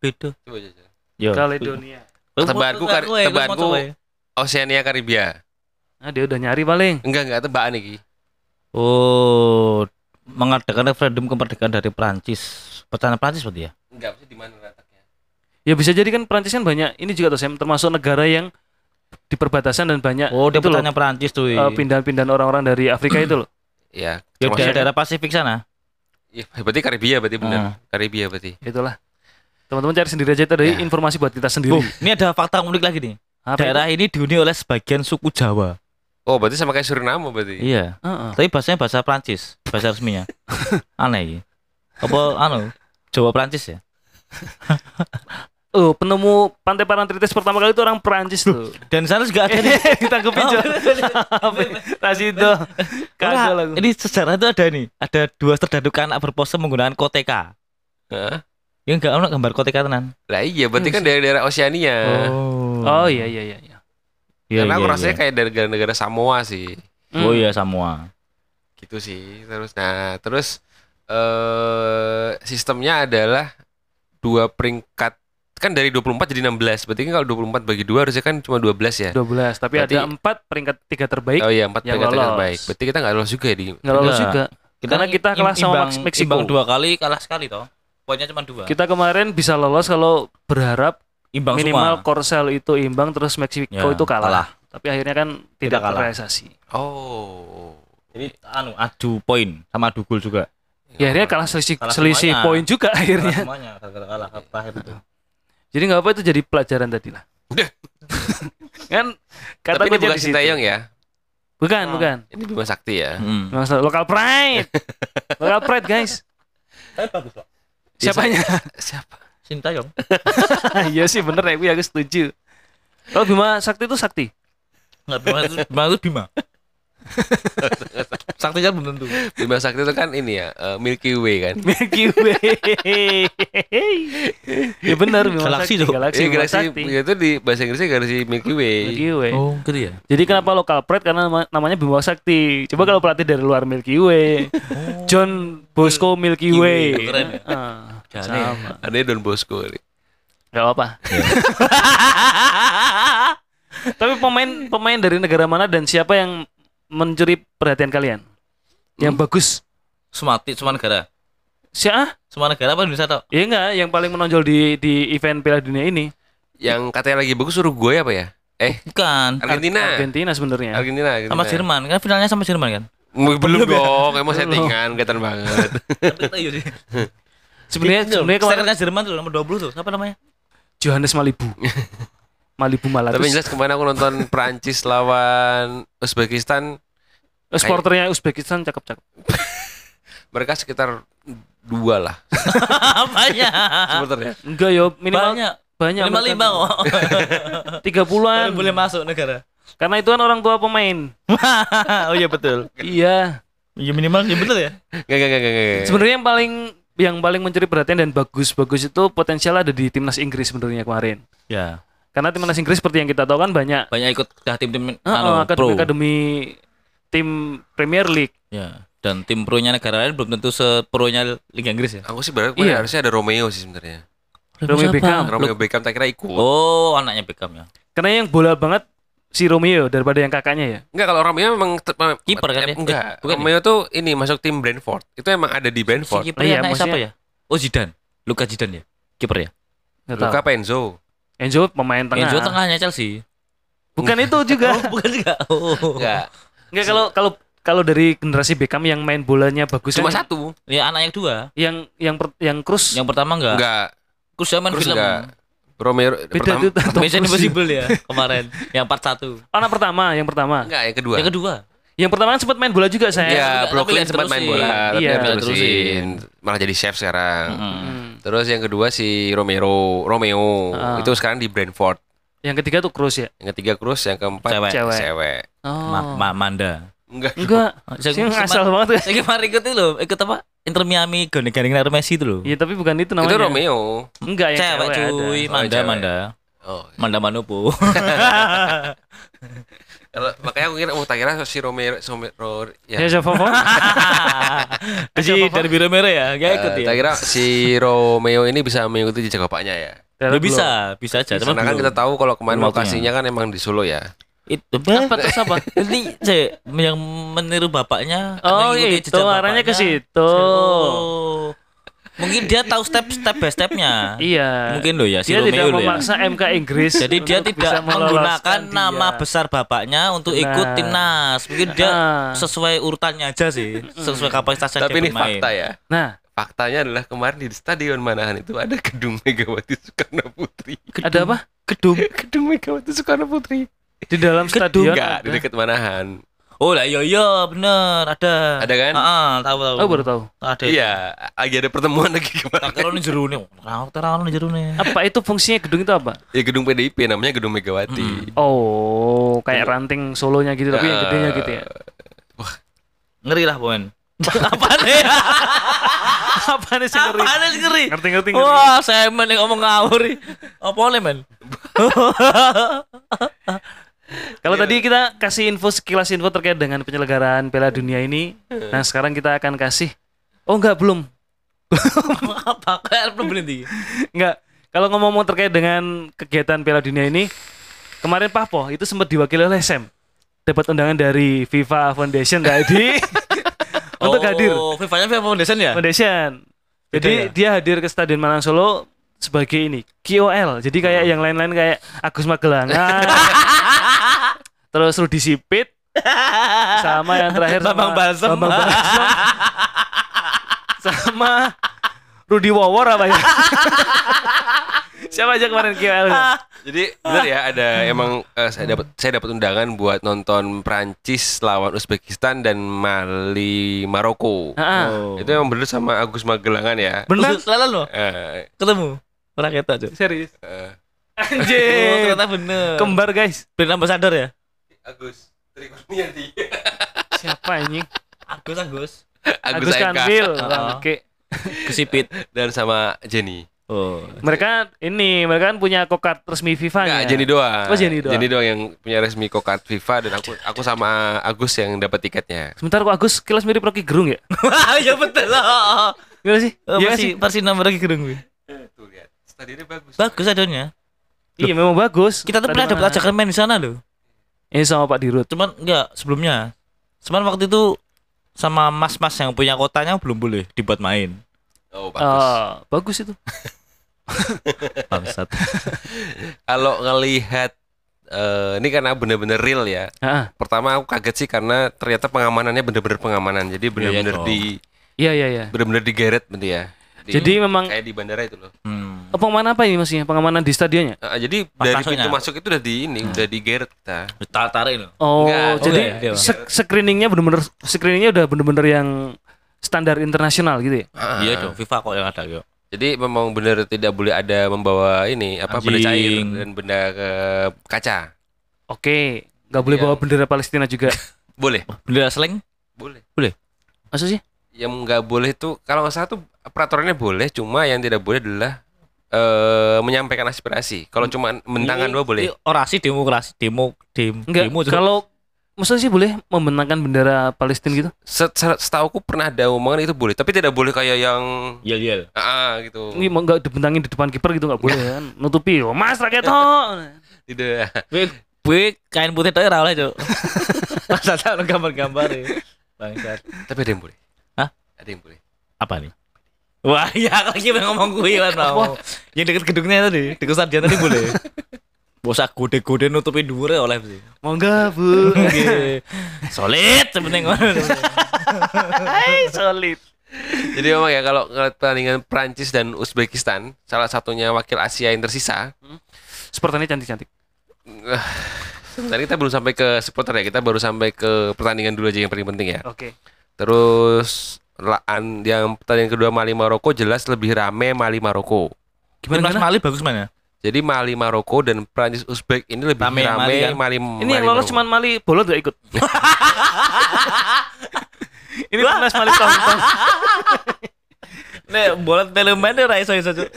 Beda. Coba aja. Tebaanku kar- tebaanku Oceania Karibia. Nah, dia udah nyari paling. Enggak enggak tebaan nih. Oh, mengadakan referendum kemerdekaan dari Prancis. Pertahanan Prancis berarti ya? Enggak, maksudnya di mana letaknya? Ya bisa jadi kan Prancis kan banyak ini juga tuh Sam, termasuk negara yang di perbatasan dan banyak Oh, dia pertahanan Prancis tuh. eh, pindahan-pindahan orang-orang dari Afrika itu loh. Ya, Ya termasuk- daerah-daerah Pasifik sana. Iya, berarti Karibia berarti benar. Ah. Karibia berarti. Itulah. Teman-teman cari sendiri aja itu dari Ya. informasi buat kita Oh, sendiri. ini ada fakta unik lagi nih. Apa itu? Daerah ini dihuni oleh sebagian suku Jawa. Oh, berarti sama kayak Suriname berarti. Iya. Heeh. Tapi bahasanya bahasa Prancis, bahasa resminya. Aneh ya. Apa anu? Jawa Prancis ya? Oh, penemu pantai Parantritis pertama kali itu orang Perancis tuh. Dan sana juga ada nih. Ditangkepin Oh. Itu. Kagak lagu. Ini sejarah itu ada nih. Ada dua terdaduk anak berpose menggunakan koteka. Hah? Ya enggak ono gambar koteka tenan. Lah iya, berarti kan daerah-daerah Oceania. Oh iya iya iya. iya. Iya, Karena aku iya, rasanya iya. kayak dari negara-negara Samoa sih. Oh Hmm. iya semua. Gitu sih. Terus nah, terus eh sistemnya adalah dua peringkat kan dari 24 jadi 16. Berarti kan kalau 24 bagi dua harusnya kan cuma 12 ya. 12, tapi Berarti- ada empat peringkat tiga terbaik Oh iya, empat yang peringkat lolos. terbaik. Berarti kita nggak lolos juga ya di nggak lolos Enggak. juga. Karena kita im- kalah sama imbang, Mex- Meksiko. Imbang dua kali, kalah sekali toh. Poinnya cuma dua. Kita kemarin bisa lolos kalau berharap Imbang minimal semua. Korsel itu imbang terus Meksiko Ya, itu kalah. kalah. Tapi akhirnya kan tidak, Tidak kalah. terrealisasi. Oh. Ini anu adu poin sama adu gol juga. Ya akhirnya kalah selisih Kalah selisih semuanya. poin juga Kalah akhirnya. semuanya gara-gara kalah terakhir itu. Jadi nggak apa itu jadi pelajaran tadi lah. kan kata Tapi ini bukan. Sintayong ya. Bukan, Ah. bukan. Ini Bima Sakti ya. Hmm. Local pride. Local pride, guys. Tapi bagus loh. Siapanya? Siapa? Sintayong. Iya sih bener ya, aku setuju. Kalau Bima Sakti itu sakti. Enggak Bima itu Bima itu Bima. Sakti kan belum tentu. Bima Sakti itu kan ini ya, eh, Milky Way kan. Milky Way. ya benar Bima Galaksi Sakti. tuh. Galaksi, Bima galaksi Sakti. itu di bahasa Inggrisnya galaksi Milky Way. Milky Way. Oh, gitu ya. Jadi kenapa local pride karena nama- namanya Bima Sakti. Coba kalau pelatih dari luar Milky Way. John Bosco Milky Way. Keren ya. Ah, Jangan sama. Ada Don Bosco. ini. Gak apa. Tapi pemain pemain dari negara mana dan siapa yang mencuri perhatian kalian? yang bagus. Semua ti- semua negara. Siapa? Semua negara apa Indonesia tau? Ya enggak, yang paling menonjol di di event Piala Dunia ini Yang katanya lagi bagus Uruguay apa ya? Eh, Bukan. Argentina. Argentina sebenarnya. Argentina, Argentina. Sama Jerman. Kan finalnya sama Jerman kan? Belum dong, emang settingan, kelihatan banget. Sebenarnya sebenarnya kemarin Striker Jerman tuh nomor 20 tuh. Siapa namanya? Johannes Malibu. Malibu Malatus. Tapi jelas kemarin aku nonton Prancis lawan Uzbekistan, Eh, Supporternya Uzbekistan cakep-cakep. mereka sekitar dua lah Apanya? supporternya. Enggak yo, minimal Banyak. banyak. Lima lima kok. Tiga puluhan. Boleh masuk negara. Karena itu kan orang tua pemain. oh iya betul. Iya. Iya minimal ya betul ya. Gak, gak, gak, gak, gak. Sebenarnya yang paling yang paling mencuri perhatian dan bagus-bagus itu potensial ada di timnas Inggris sebenarnya kemarin. Ya. Karena timnas Inggris seperti yang kita tahu kan banyak Banyak ikut dah tim-tim uh, anu, pro. akademi akademi tim Premier League. Ya. Dan tim pro-nya negara lain belum tentu se-pro-nya Liga Inggris ya. Aku sih berharap Iya. harusnya ada Romeo sih sebenarnya. Romeo Beckham. Romeo Beckham tak kira ikut. Oh, anaknya Beckham ya. Karena yang bola banget si Romeo daripada yang kakaknya ya. Enggak kalau Romeo memang Kiper kan ya? Enggak. Eh, bukan Romeo tuh ini masuk tim Brentford. Itu emang ada di Si Brentford. kipernya Iya, siapa ya? Oh Zidane. Luka Zidane ya. Kiper ya. Nggak tahu. Luka apa Enzo? Enzo pemain tengah. Enzo tengahnya Chelsea. Bukan itu juga. bukan juga. Oh. Enggak. Enggak kalau kalau kalau dari generasi Beckham yang main bolanya bagus Cuma kan satu. Ya anaknya dua. yang yang per- yang Cruz Yang pertama enggak. Enggak. Dia main film. enggak. Romeo beda pertama. Tom Mission. Impossible ya kemarin. Yang part satu. Anak pertama, yang pertama. Enggak, yang kedua. Yang kedua. Yang pertama kan sempat main bola juga saya. Iya, Brooklyn sempat main bola, tapi Iya. terusin. Malah jadi chef sekarang. Mm-mm. Hmm. Terus yang kedua si Romero, Romeo. Ah. Itu sekarang di Brentford. Yang ketiga tuh Cruz ya. Yang ketiga Cruz, yang keempat Cewek. Cewek. cewek. Oh. Ma- Ma- Manda. Enggak. Enggak. Saya Sih ngasal banget ya. Saya kemarin ikut itu loh, ikut apa? Inter Miami gandeng-gandeng Messi itu loh. Iya, tapi bukan itu namanya. Itu Romeo. Enggak yang Cewek cewek, cuy, ada. Manda cewek. Manda. Oh. Manda Manopo. Kalau makanya aku kira oh tak kira si Romero, Romero Ya, ya. siapa Fon? Jadi dari Biro Merah ya, gak ikut Eh, ya. tak kira si Romeo ini bisa mengikuti jejak bapaknya ya. Ya bisa, bisa aja. Karena kan kita tahu kalau kemarin lokasinya kan emang di Solo ya. Itu Apa terus apa? Ini saya yang meniru bapaknya. Oh, itu arahnya ke situ. Oh. Mungkin dia tahu step step by stepnya. Iya. Mungkin loh ya si Dia Romeo tidak ya. memaksa MK Inggris. Jadi dia tidak menggunakan dia. nama besar bapaknya untuk ikut Benar. timnas. Mungkin dia Ah. sesuai urutannya aja sih, sesuai kapasitasnya Tapi dia ini bermain. fakta ya. Nah, Faktanya adalah kemarin di Stadion Manahan itu ada gedung Megawati Soekarno Putri. ada apa? Gedung. gedung Megawati Soekarno Putri. Di dalam stadion. Enggak, di dekat Manahan. Oh lah iya iya bener ada. Ada kan? Heeh, tahu tahu. Oh, baru tahu. Ada. Iya, lagi ada pertemuan lagi kemarin. kira ini jeru nih. Tahu ini jeru nih. Apa itu fungsinya gedung itu apa? Ya gedung PDIP namanya gedung Megawati. Oh, kayak ranting solonya gitu tapi yang gedenya gitu ya. Ngeri lah poin. Apa nih? Apa nih sih ngeri? Apa nih ngeri? Ngerti ngerti ngerti. Wah, saya men yang ngomong ngawur nih. Apa nih men? Kalau tadi kita kasih info sekilas info terkait dengan penyelenggaraan Piala Dunia ini. Nah, sekarang kita akan kasih Oh, enggak belum. Apa? Belum berhenti. Enggak. Kalau ngomong-ngomong terkait dengan kegiatan Piala Dunia ini, kemarin Papo itu sempat diwakili oleh Sam. Dapat undangan dari FIFA Foundation tadi untuk hadir. Oh, FIFA-nya FIFA Foundation ya? Foundation. Jadi ya? dia hadir ke Stadion Malang Solo sebagai ini KOL. Jadi kayak Oh. yang lain-lain kayak Agus Magelangan. terus Rudi Sipit sama yang terakhir sama Bambang Balsem. Bambang Balsem. sama Rudi Wawor apa ya? Siapa aja kemarin KOL? Jadi benar ya ada emang eh, saya dapat saya dapat undangan buat nonton Prancis lawan Uzbekistan dan Mali Maroko. Heeh. Oh. Itu emang bener sama Agus Magelangan ya. Benar? Lalu lo Eh, ketemu. Orang kita aja. Serius. eh, Oh, Anjir. ternyata bener. Kembar guys. Brand ambassador ya? Agus Trikurniadi. Siapa anjing? Agus Agus. Agus AMK. Kanwil. Oh. Oke. Kesipit. dan sama Jenny. Oh. Mereka ini mereka kan punya kokat resmi FIFA. Enggak, Jenny doang. Oh, Jenny doang. Jenny doang yang punya resmi kokart FIFA dan aku aku sama Agus yang dapat tiketnya. Sebentar kok Agus kilas mirip Rocky Gerung ya? Ya betul. Oh, Gimana sih? oh, Iya nggak versi sih? versi nomor lagi gerung. gue. Tuh lihat. Stadionnya bagus. Bagus adanya. Iya memang bagus. Kita tuh pernah dapat ajakan main di sana loh. Ini sama Pak Dirut. Cuman enggak sebelumnya. Cuman waktu itu sama mas-mas yang punya kotanya belum boleh dibuat main. Oh, bagus. Ah, bagus itu. Bangsat. Kalau ngelihat eh, ini karena bener-bener real ya. Ah, Pertama aku kaget sih karena ternyata pengamanannya bener-bener pengamanan. Jadi bener-bener dong. di iya iya iya. bener-bener digeret berarti ya. Di- Jadi memang kayak di bandara itu loh. Hmm. oh, pengamanan apa ini maksudnya? Pengamanan di stadionnya? Ah, jadi Pas dari masuknya. pintu masuk itu udah di ini, udah digeret kita. Tarik loh. Oh, Enggak, jadi enggak, dia, Bang. sek- screeningnya bener-bener screeningnya udah bener-bener yang standar internasional gitu ya? Ah, Iya dong, FIFA kok yang ada yo. Jadi memang benar tidak boleh ada membawa ini apa benda cair Anjing. dan benda ke kaca. Oke, nggak boleh Iya. bawa bendera Palestina juga. Boleh, Bendera seleng? boleh. Masa sih? Yang nggak boleh tuh kalau nggak salah tuh peraturannya boleh, cuma yang tidak boleh adalah eh menyampaikan aspirasi. Kalau cuma mentangan dua boleh. Ini Orasi demokrasi, demo, dem, Enggak. demo juga. Kalau masa sih boleh membentangkan bendera Palestina gitu? Set- set- Setauku pernah ada omongan itu boleh, tapi tidak boleh kayak yang Yel yel. ah gitu. Ini mau nggak dibentangin di depan kiper gitu nggak boleh kan? Nutupi, oh, Mas rakyat oh. Tidak. Gue kain putih tuh ora oleh, Cuk. Masa tak gambar-gambar ya. Bangsat. Tapi ada yang boleh. Hah? Ada yang boleh. Apa nih? Wah, ya lagi ngomong gue kan mau. Yang deket gedungnya tadi, deket stadion tadi boleh. Bosak gode-gode nutupi dhuwure oleh sih. Mau nggak bu? Nggih. Solid sebenarnya ngono. Hai solid. Jadi memang ya kalau ngeliat pertandingan Prancis dan Uzbekistan, salah satunya wakil Asia yang tersisa, Supporternya cantik-cantik. Tadi kita belum sampai ke supporter ya, kita baru sampai ke pertandingan dulu aja yang paling penting ya. Oke. Terus laan yang pertandingan kedua Mali Maroko jelas lebih rame Mali Maroko. Gimana Mas Mali bagus mana? Jadi Mali Maroko dan Prancis Uzbek ini lebih Rame rame, Mali kan? Mali, Ini yang lolos cuma Mali bolot gak ikut. Ini timnas Mali tahun Nek bola telemen ora iso iso. Cuk.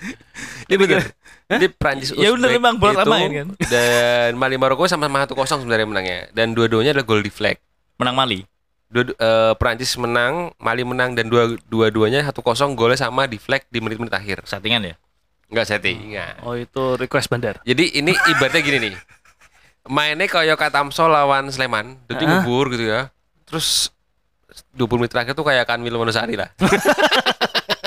Ini bener. Jadi Prancis Uzbek Ya bener, emang bola main kan? dan Mali Maroko sama-sama 1-0 sebenarnya menangnya. Dan dua-duanya adalah gol deflect. Menang Mali. Dua, eh, Prancis menang, Mali menang dan dua dua-duanya 1-0 golnya sama deflect di menit-menit akhir. Settingan ya? Enggak setting. enggak. Oh itu request bandar. Jadi ini ibaratnya gini nih. Mainnya kayak Katamso lawan Sleman, jadi ngubur gitu ya. Terus 20 menit terakhir tuh kayak Kanwil Wonosari lah.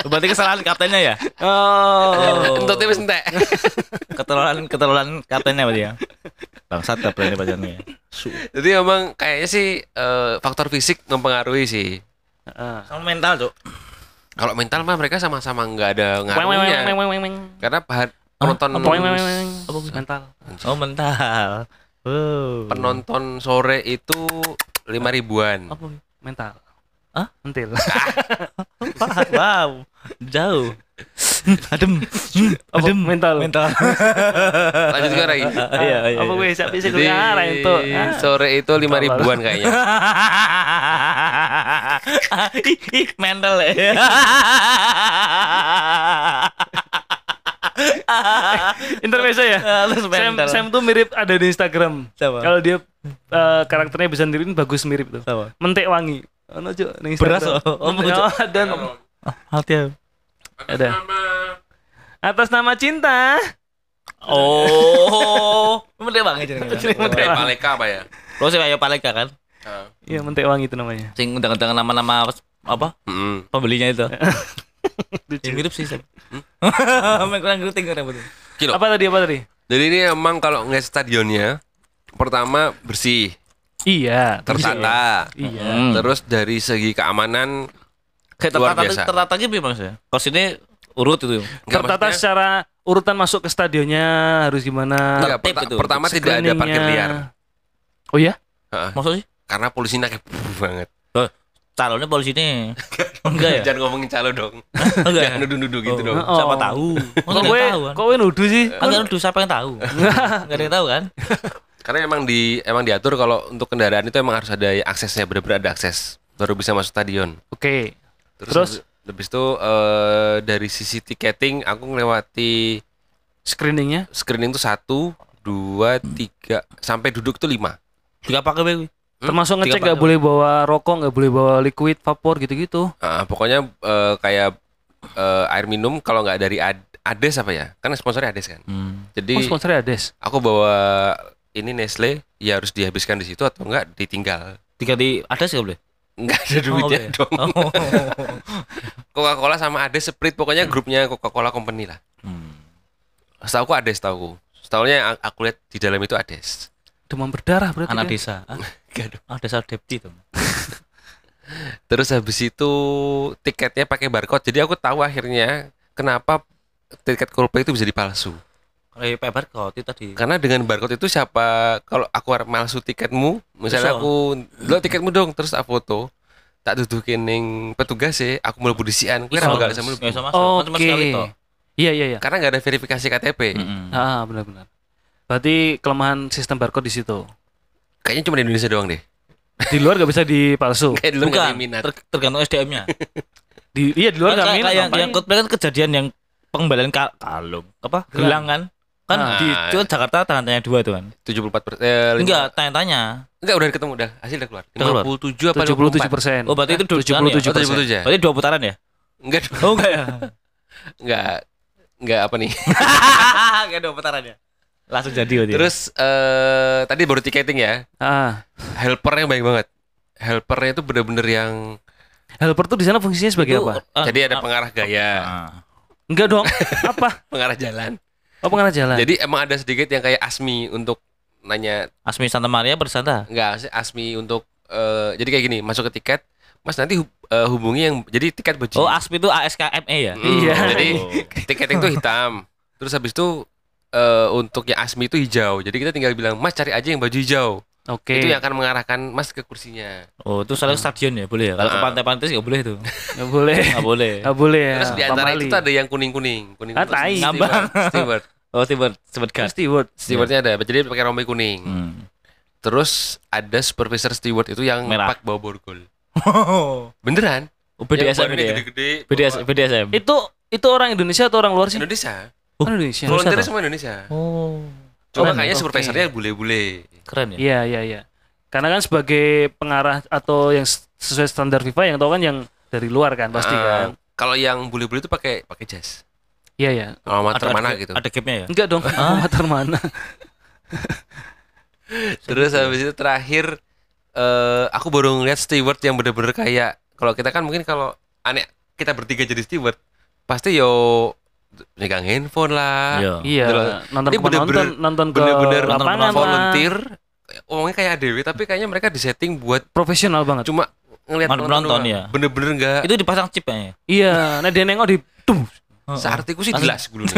Berarti kesalahan kaptennya ya? Oh. Untuk tim entek. Keterlaluan keterlaluan kaptennya berarti ya. Bangsat kaptennya pacarnya. Jadi memang kayaknya sih eh, faktor fisik mempengaruhi sih. Ah. Sama mental, Cuk. Kalau mental mah mereka sama-sama nggak ada ngaruhnya. weng, weng, weng, weng. Karena bahan- penonton Weng, weng, weng, weng. Mental. Oh, mental. Oh. penonton sore itu lima ribuan. Apa? Mental. Hah? Mentil. wow. Jauh. Adem. Hmm? Adem. Mental. Mental. Lanjut ke lagi. Iya, iya. Apa gue bisa bisa Jadi ngarah itu? Ah. sore itu lima ribuan kayaknya. Mental ya. Intermezzo ya. Halus Sam, mental. Sam tuh mirip ada di Instagram. Kalau dia eh, karakternya bisa sendiri bagus mirip tuh. Mentek wangi. Ono cuk ning Beras, Instagram. oh. Oh, Mentek- Cuk. oh, dan ya. ada. Atas nama cinta. Oh, mentek banget jenenge. Mentek. Paleka apa ya? Lo sih kayak Paleka kan? Iya, mentek wangi itu namanya. Sing undang-undang nama-nama apa? Pembelinya itu. Yang mirip sih. Main kurang ngerti nggak betul. Kilo. Apa tadi apa tadi? Jadi ini emang kalau ngeliat stadionnya pertama bersih, Iya. tertata. Iya. Hmm. Terus dari segi keamanan Kayak luar tertata biasa. tertatanya gimana sih? Kalau sini urut itu. Enggak, Tertata maksudnya- secara urutan masuk ke stadionnya harus gimana? Enggak, perta- itu. pertama tidak ada parkir liar. Oh iya? Heeh. Maksud sih? Karena polisinya kayak banget. Calonnya polisi nih. Enggak ya? Jangan ngomongin calo dong. Enggak ya? Jangan nuduh-nuduh gitu Oh. dong. Oh. Siapa tahu? Kok gue, tahu kan? kok gue nuduh sih? Kan udah siapa yang tahu? Enggak ada yang tahu kan? Karena emang di emang diatur kalau untuk kendaraan itu emang harus ada aksesnya benar-benar ada akses baru bisa masuk stadion. Oke. Terus, Terus? habis- habis itu eh, dari sisi tiketing aku ngelewati Screeningnya? screening tuh satu, dua, tiga, sampai duduk tuh lima. Juga pakai gue. Hmm? Termasuk ngecek Tiga nggak boleh bawa rokok, nggak boleh bawa liquid, vapor gitu-gitu. Ah, pokoknya eh, kayak eh, air minum kalau nggak dari Ad- Ades apa ya? Kan sponsornya Ades kan. Hmm. Jadi Oh sponsornya Ades. aku bawa ini Nestle ya harus dihabiskan di situ atau enggak ditinggal. Tiga di ada sih boleh? Nggak ada duitnya oke. dong. Oh. Coca-Cola sama ada Sprite pokoknya grupnya Coca-Cola Company lah. Hmm. Setahu aku Ades tahu. Setahunya yang aku lihat di dalam itu Ades. Demam berdarah berarti. Anak kan? desa. Ah, Enggak ah, desa Depti tuh. Terus habis itu tiketnya pakai barcode. Jadi aku tahu akhirnya kenapa tiket Coldplay itu bisa dipalsu. Kalau pakai barcode itu tadi. Karena dengan barcode itu siapa kalau aku arep malsu tiketmu, misalnya aku lo tiketmu dong terus aku foto tak dudukin ning petugas sih, aku mlebu disian, kuwi Iso. ra bakal bisa mlebu. Cuma Oke. Iya iya iya. Karena nggak ada verifikasi KTP. Mm-mm. Ah benar-benar. Berarti kelemahan sistem barcode di situ. Kayaknya cuma di Indonesia doang deh. Di luar nggak bisa dipalsu. Kayak dulu nggak Bukan, ada minat. ter- tergantung SDM-nya. Di iya di luar Kan nggak kayak, minat. kayak yang, yang kan kejadian yang pengembalian ka- kalung apa gelang kan kan Ah. di itu kan Jakarta tanda tanya dua tuh kan 74 persen. Eh, enggak tanya tanya Enggak udah ketemu udah hasil udah keluar. Udah keluar? 57 apa 77 persen. oh berarti itu dua tujuh puluh tujuh Oh, 77 ya? berarti dua putaran ya Enggak oh enggak ya enggak enggak apa nih. enggak dua putaran ya langsung jadi berarti Terus eh tadi baru tiketing ya. Ah, Helpernya baik banget. Helpernya itu bener-bener yang helper tuh di sana fungsinya sebagai Itu, apa? ah, jadi ada ah, pengarah gaya, ah. Enggak dong. apa? pengarah jalan. Oh pengarah jalan. Jadi emang ada sedikit yang kayak Asmi untuk nanya Asmi Santa Maria bersanta enggak Asmi untuk eh, jadi kayak gini, masuk ke tiket, Mas nanti hub- eh, hubungi yang jadi tiket baju. oh Asmi itu ASKME ya Mm, Iya. Jadi Oh. tiket itu hitam. Terus habis itu eh, untuk yang Asmi itu hijau. Jadi kita tinggal bilang, "Mas cari aja yang baju hijau." Oke. Itu yang akan mengarahkan Mas ke kursinya. oh itu salah stadion ya boleh ya kalau ke Ah. pantai-pantai sih nggak boleh itu Nggak boleh. nggak boleh Nggak boleh ya. Terus di antara Pamali. itu tuh ada yang kuning-kuning, kuning Ah, untuk tai. steward. Steward. oh tiba sebut kan Steward. Stewardnya ada, jadi pakai rompi kuning. hmm. Terus ada supervisor steward itu yang Merah. pak bawa borgol. Beneran? oh, BDSM ya gede-gede. BDS, bawa- BDSM Itu itu orang Indonesia atau orang luar sih? Indonesia. Oh, Indonesia. Volunteer semua Indonesia. oh Cuma Keren, kayaknya oke. supervisornya bule-bule. keren ya Iya iya iya. Karena kan sebagai pengarah atau yang sesuai standar FIFA yang tahu kan yang dari luar kan pasti Ah, kan. Kalau yang bule-bule itu pakai pakai jas. Iya ya. Amatir mana ada, gitu. ada gapnya ya Enggak dong. Amatir mana? Terus habis itu terakhir eh aku baru ngeliat steward yang bener-bener kayak kalau kita kan mungkin kalau aneh kita bertiga jadi steward pasti yo megang handphone lah. Iya. Iya. Nonton Ini ke bener-bener- penonton, nonton ke Bener-bener lapangan lah. volunteer. Omongnya kayak ADW tapi kayaknya mereka disetting buat Profesional banget. cuma ngelihat Nonton- nonton, doang. ya. Bener-bener enggak itu dipasang chip ya Iya, nah dia nengok di tuh. seartiku sih jelas dulu.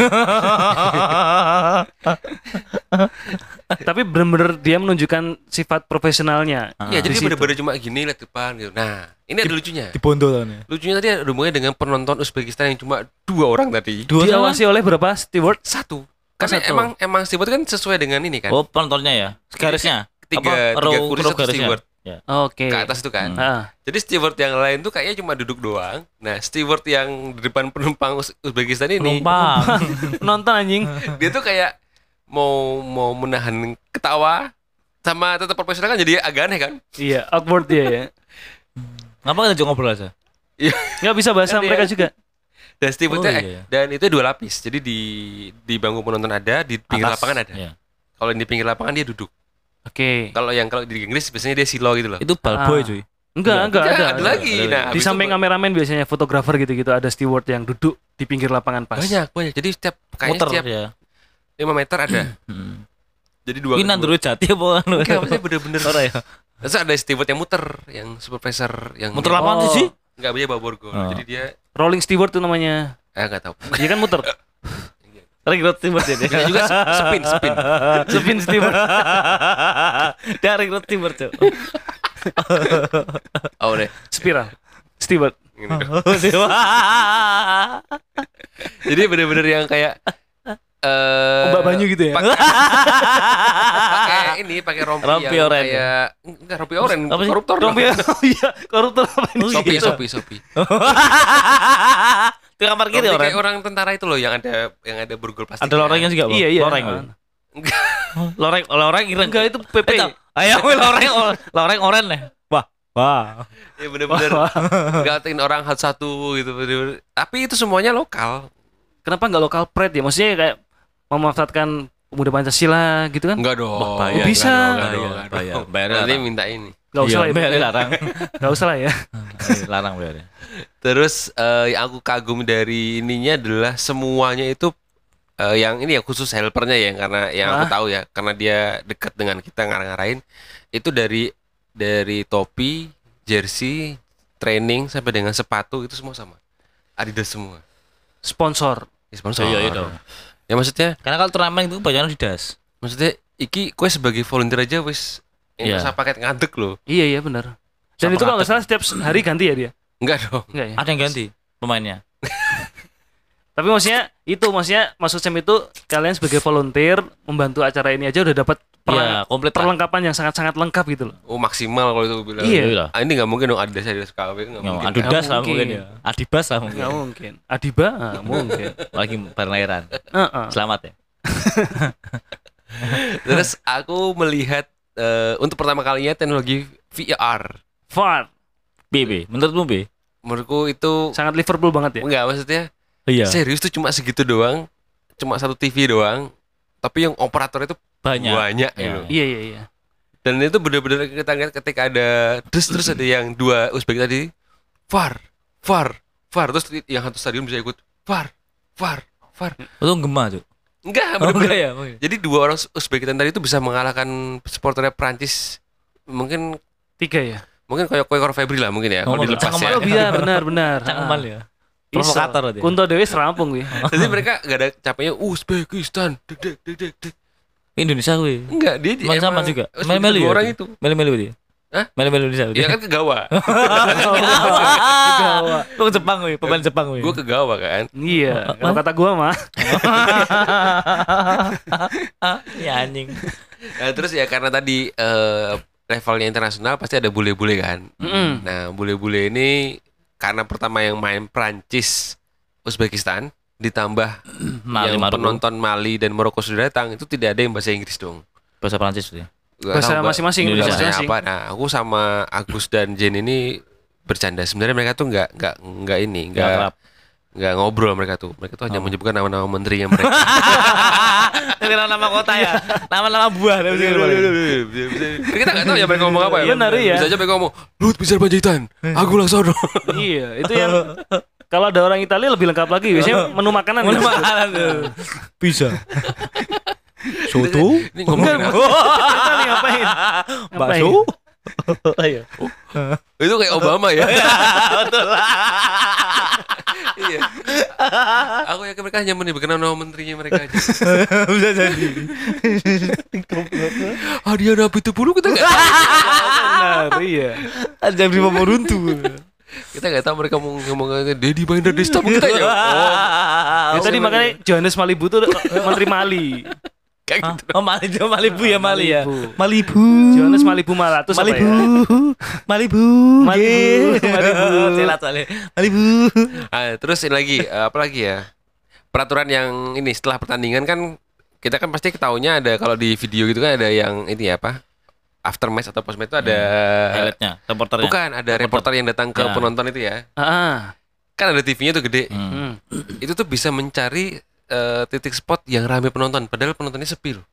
Tapi bener-bener dia menunjukkan sifat profesionalnya. Iya, Di jadi situ. bener-bener cuma gini lihat depan gitu. Nah, ini ada lucunya. ya Lucunya tadi ada hubungannya dengan penonton Uzbekistan yang cuma dua orang tadi. dua Diawasi oleh berapa steward? Satu. Karena satu. emang emang steward kan sesuai dengan ini kan. oh penontonnya ya garisnya tiga, Apa? tiga Row- kursi row satu garisnya? steward ya Oke. ke atas itu kan. Hmm. Ah, Jadi steward yang lain tuh kayaknya cuma duduk doang. Nah, steward yang di depan penumpang Uz- Uzbekistan ini penumpang nonton anjing. dia tuh kayak mau mau menahan ketawa sama tetap profesional kan jadi agak aneh kan. iya, awkward dia ya. ngapa kita ngobrol aja Nggak bisa bahasa Kan mereka dia- juga. Dan stewardnya Oh, eh, iya. dan itu dua lapis. Jadi di di bangku penonton ada, di pinggir Atas. lapangan ada. ya. Kalau di pinggir lapangan dia duduk. Oke. Kalau yang kalau di Inggris biasanya dia silo gitu loh. itu ballboy Ah. cuy Enggak, Iya. enggak Ya, ada. ada lagi. ada Nah. Di samping kameramen biasanya fotografer gitu-gitu ada steward yang duduk di pinggir lapangan pas. banyak banyak. Jadi setiap kayaknya muter setiap ya 5 meter ada. Hmm. Jadi dua ini Nandro Jati apa Enggak, maksudnya bener-bener. Ora ya Terus ada steward yang muter, yang supervisor yang muter lapangan Oh. sih Enggak dia bawa borgol. Oh. Jadi dia Rolling steward tuh namanya. eh enggak tahu. Dia kan muter. rekrut timur jadi Enggak juga spin, spin. Spin steward. dia rekrut timur cuy Oh, deh. Spiral. Steward. Jadi bener-bener yang kayak eh Mbak Banyu gitu ya. pakai ini pakai rompi, Rompi yang oren. kayak enggak rompi oren Apa sih? koruptor Rompi. Oh iya, koruptor apa ini? sopi Gitu. sopi sopi di kamar kiri Rompi orang kayak orang tentara itu loh yang ada yang ada borgol plastik ada lorengnya juga Bang? Iya, iya. loreng loreng loreng ireng Enggak itu PP. Ayo loreng loreng oren nih wah wah ya bener-bener ngatain orang satu gitu bener-bener. tapi itu semuanya lokal Kenapa enggak lokal pride ya? Maksudnya kayak memanfaatkan pemuda Pancasila gitu kan? enggak dong bahaya. Oh, bisa. enggak dong, enggak. Bayar nanti minta ini Gak usah lah ya. Mbak, larang. Gak usah lah ya. Larang Mbak. Terus eh, yang aku kagum dari ininya adalah semuanya itu eh, yang ini ya khusus helpernya ya karena yang aku Ah. tahu ya karena dia dekat dengan kita ngarang-ngarain itu dari dari topi, jersey, training sampai dengan sepatu itu semua sama. Adidas semua. Sponsor. Ya, sponsor. Iya, iya dong. Ya maksudnya Karena kalau turnamen itu banyak Adidas. maksudnya iki kue sebagai volunteer aja wis Iya. Iya. paket ngadeg loh. Iya iya benar. Dan Sama itu kalau nggak salah setiap hari ganti ya dia. Enggak dong. Enggak ya. Ada yang ganti pemainnya. Tapi maksudnya itu maksudnya maksud Sam itu kalian sebagai volunteer membantu acara ini aja udah dapat Iya, komplit. lah. perlengkapan yang sangat-sangat lengkap gitu loh. Oh maksimal kalau itu bilang. Iya. Iya. Ah, ini nggak mungkin dong Adidas Adidas KW nggak Ya, mungkin. Adidas lah mungkin. mungkin ya. Adibas lah mungkin. Nggak mungkin. Adiba ah, mungkin. Lagi perlairan. Heeh. Selamat ya. Terus aku melihat eh, untuk pertama kalinya teknologi VR. Far. BB, menurutmu B? Menurutku itu Sangat Liverpool banget ya. enggak maksudnya Iya. serius tuh cuma segitu doang, cuma satu TV doang. Tapi yang operator itu Banyak. banyak Iya. gitu. Iya iya iya. Dan itu benar-benar kita lihat ketika ada terus terus ada yang dua Uzbek tadi VAR, VAR, VAR terus yang satu stadion bisa ikut VAR, VAR, VAR. Itu gema, Cuk. Enggak, Oh, benar-benar enggak ya? Oke. Jadi dua orang Uzbekitan tadi itu bisa mengalahkan supporternya Prancis mungkin Tiga ya. Mungkin kayak kayak Febri lah mungkin ya Oh, kalau dilepas ya. Oh iya benar benar. Cangkeman Ah. ya. Provokator berarti. Kunto Dewi serampung gue. Jadi mereka gak ada capeknya Uzbekistan. Dek, dek, dek, dek, dek. Indonesia gue. Enggak, dia emang sama juga. Dua ya? orang itu. Melu-melu dia. Hah? Melu-melu Indonesia. Dia kan ke Gawa. Lu ke Jepang gue, pemain Jepang gue. Gue ke Gawa kan. Iya. Kalau kata gua mah. ya anjing. Nah, terus ya karena tadi eh, levelnya internasional pasti ada bule-bule kan. Mm-mm. Nah, bule-bule ini karena pertama yang main Prancis, Uzbekistan ditambah Mali yang Maroko. penonton Mali dan Maroko sudah datang itu tidak ada yang bahasa Inggris dong. Bahasa Prancis dia. Gak Bahasa masing-masing. Bahasa apa nah aku sama Agus dan Jen ini bercanda sebenarnya mereka tuh nggak nggak nggak ini Nggak nggak ngobrol mereka tuh mereka tuh hanya Oh. menyebutkan nama-nama menterinya mereka Tapi nama kota ya. Nama-nama buah. kita nggak tahu ya mereka ngomong apa ya Benar, iya. bisa aja mereka ngomong Lut bisa Panjaitan aku Laksono Iya, itu yang kalau ada orang Italia lebih lengkap lagi. Biasanya menu makanan. Mana gitu. makanan? Bisa. Soto? ini? Ngapain? Bakso? Ayo. itu kayak Obama ya Betul. iya aku yakin mereka hanya menyebutkan nama menterinya mereka aja Bisa jadi. ah dia nabi itu bulu kita nggak Benar, iya. Ada beli mau runtuh. kita nggak tahu mereka mau ngomong Dedi Binder Desta kita ya oh Ya, tadi makanya Johannes Malibu tuh Menteri Mali. Kayak gitu Oh Mali, Malibu ya Mali ya. Malibu. Malibu. Johannes Malibu Malatus apa Malibu. ya? Malibu. Malibu. Yeah. Malibu. Celat soalnya. Malibu. Ah, terus ini lagi eh, apa lagi ya? Peraturan yang ini setelah pertandingan kan kita kan pasti ketahuinya ada kalau di video gitu kan ada yang ini ya apa? After match atau post match itu ada Highlightnya, reporternya. bukan ada reporter yang datang ke Ya. penonton itu ya. Ah, Kan ada TV-nya tuh gede. Hmm. hmm. Itu tuh bisa mencari eh, titik spot yang ramai penonton padahal penontonnya sepi loh.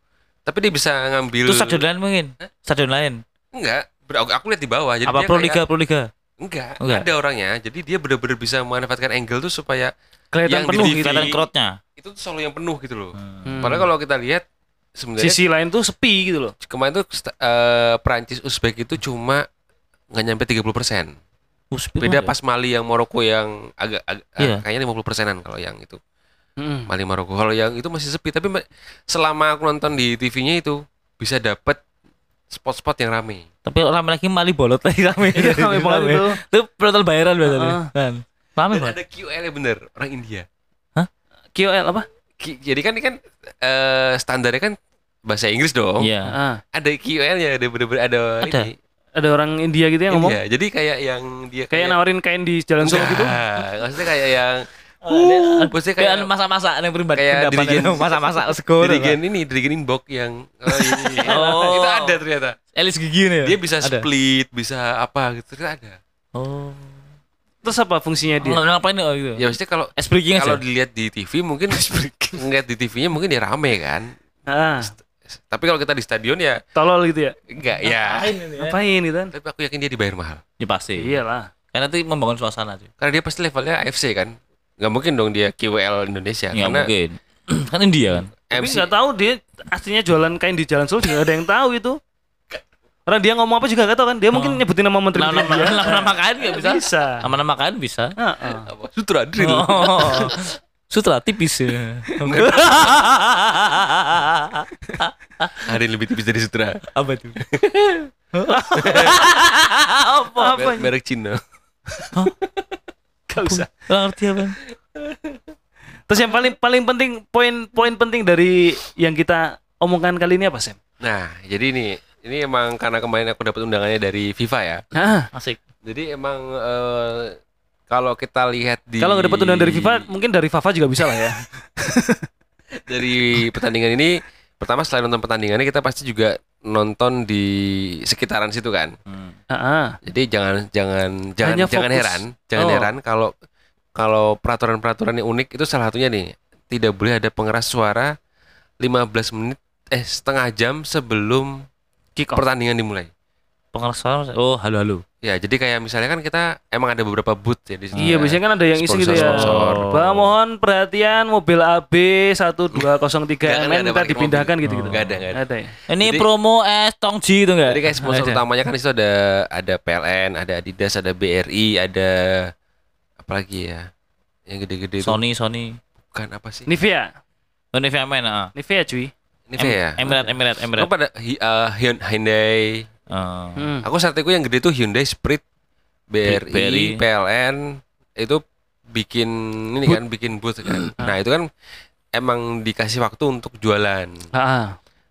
Tapi dia bisa ngambil Itu stadion lain mungkin. Stadion lain. Enggak, ber- aku, aku lihat di bawah jadi Apa Pro Liga, Pro Liga? Enggak, Enggak. ada orangnya. Jadi dia benar-benar bisa memanfaatkan angle tuh supaya Kelihatan Yang di penuh TV. gitu. Kelihatan crowd-nya. itu tuh selalu yang penuh gitu loh. Hmm. Padahal kalau kita lihat sebenarnya Sisi lain tuh sepi gitu loh. kemarin tuh eh, Prancis Uzbek itu cuma nggak nyampe 30 persen. Beda pas Mali yang Maroko yang agak, agak Iya. ah, kayaknya 50 persenan kalau yang itu Hmm. Mali Maroko. Kalau yang itu masih sepi. Tapi selama aku nonton di TV-nya itu bisa dapat spot-spot yang rame. Tapi rame lagi Mali bolot lagi rame. Iya, rame banget itu. Itu penonton bayaran biasanya. Heeh. Kan. Rame banget. ada QL -nya bener orang India. QL apa? Ki- jadi kan ini kan eh, standarnya kan bahasa Inggris dong. Iya. Ah, Ada QL-nya, ada bener-bener ada, Ada. ini. ada orang India gitu yang ngomong India. Jadi kayak yang dia kayak nawarin kain di jalan Solo gitu. Enggak, maksudnya kayak yang Uh, maksudnya kayak masa-masa yang pribadi kayak pendapat dirigen- masa-masa skor. dirigen ini dirigen inbox yang oh, ini. Oh. itu ada ternyata Elis gigi nih. ya? dia bisa Ada. split bisa apa gitu ternyata ada Oh. Terus apa fungsinya dia? Nggak ngapain oh, gitu. ya maksudnya kalau Ice breaking kalau aja. dilihat di TV mungkin ngeliat di TV-nya mungkin ya rame kan Ah, Tapi kalau kita di stadion ya Tolol gitu ya. enggak ya. Ngapain gitu kan? Tapi aku yakin dia dibayar mahal. Ya pasti. Iyalah. Karena nanti membangun suasana sih. Karena dia pasti levelnya AFC kan. Nggak mungkin dong dia QWL Indonesia. Ya karena mungkin. kan India kan. Tapi MC nggak tahu dia aslinya jualan kain di Jalan Solo juga ada yang tahu itu. Orang dia ngomong apa juga nggak tahu kan. Dia mungkin nyebutin nama menteri Nama nama nama, nama kain nggak bisa. Bisa. Nama nama kain bisa. Heeh. apa? Sutra drill. Oh. Sutra tipis ya. Yang lebih tipis dari sutra. Apa tuh? Apa? Apa? Merek, merek Cina. Gak usah. Nggak ngerti apa. Terus yang paling paling penting poin-poin penting dari yang kita omongkan kali ini apa Sam? Nah, jadi ini ini emang karena kemarin aku dapat undangannya dari FIFA ya. Ah, Asik. Jadi emang eh, kalau kita lihat di kalau nggak dapat undangan dari FIFA, mungkin dari Fafa juga bisa lah ya. dari pertandingan ini pertama selain nonton pertandingannya kita pasti juga nonton di sekitaran situ kan. Hmm. Ah. Jadi jangan jangan jangan Hanya jangan fokus. heran, jangan Oh. heran kalau kalau peraturan-peraturan yang unik itu salah satunya nih tidak boleh ada pengeras suara 15 menit eh setengah jam sebelum kick off. pertandingan dimulai. Pengeras suara. Oh, halo halo. Ya, jadi kayak misalnya kan kita emang ada beberapa booth ya di sini. Iya, biasanya kan ada yang isi gitu ya. Bah, mohon perhatian mobil AB 1203 Nggak, nggak MN parkir dipindahkan gitu-gitu. Nggak ada, nggak ada. ya. Ini Jadi- promo es Tongji itu enggak? Jadi kayak sponsor Ada. utamanya kan di situ ada ada PLN, ada Adidas, ada BRI, ada apa lagi ya? Yang gede-gede itu Sony Sony. bukan apa sih? Nivea. Oh, Nivea Men, ah. Nivea cuy. Ini ya. Emirat Emirat Apa Emirat. pada Hy- eh, Hyun- Hyundai. Oh. Hmm. Aku saat itu yang gede tuh Hyundai Sprint, BRI, BRI. PLN itu bikin ini kan bikin booth kan. Nah, itu kan emang dikasih waktu untuk jualan.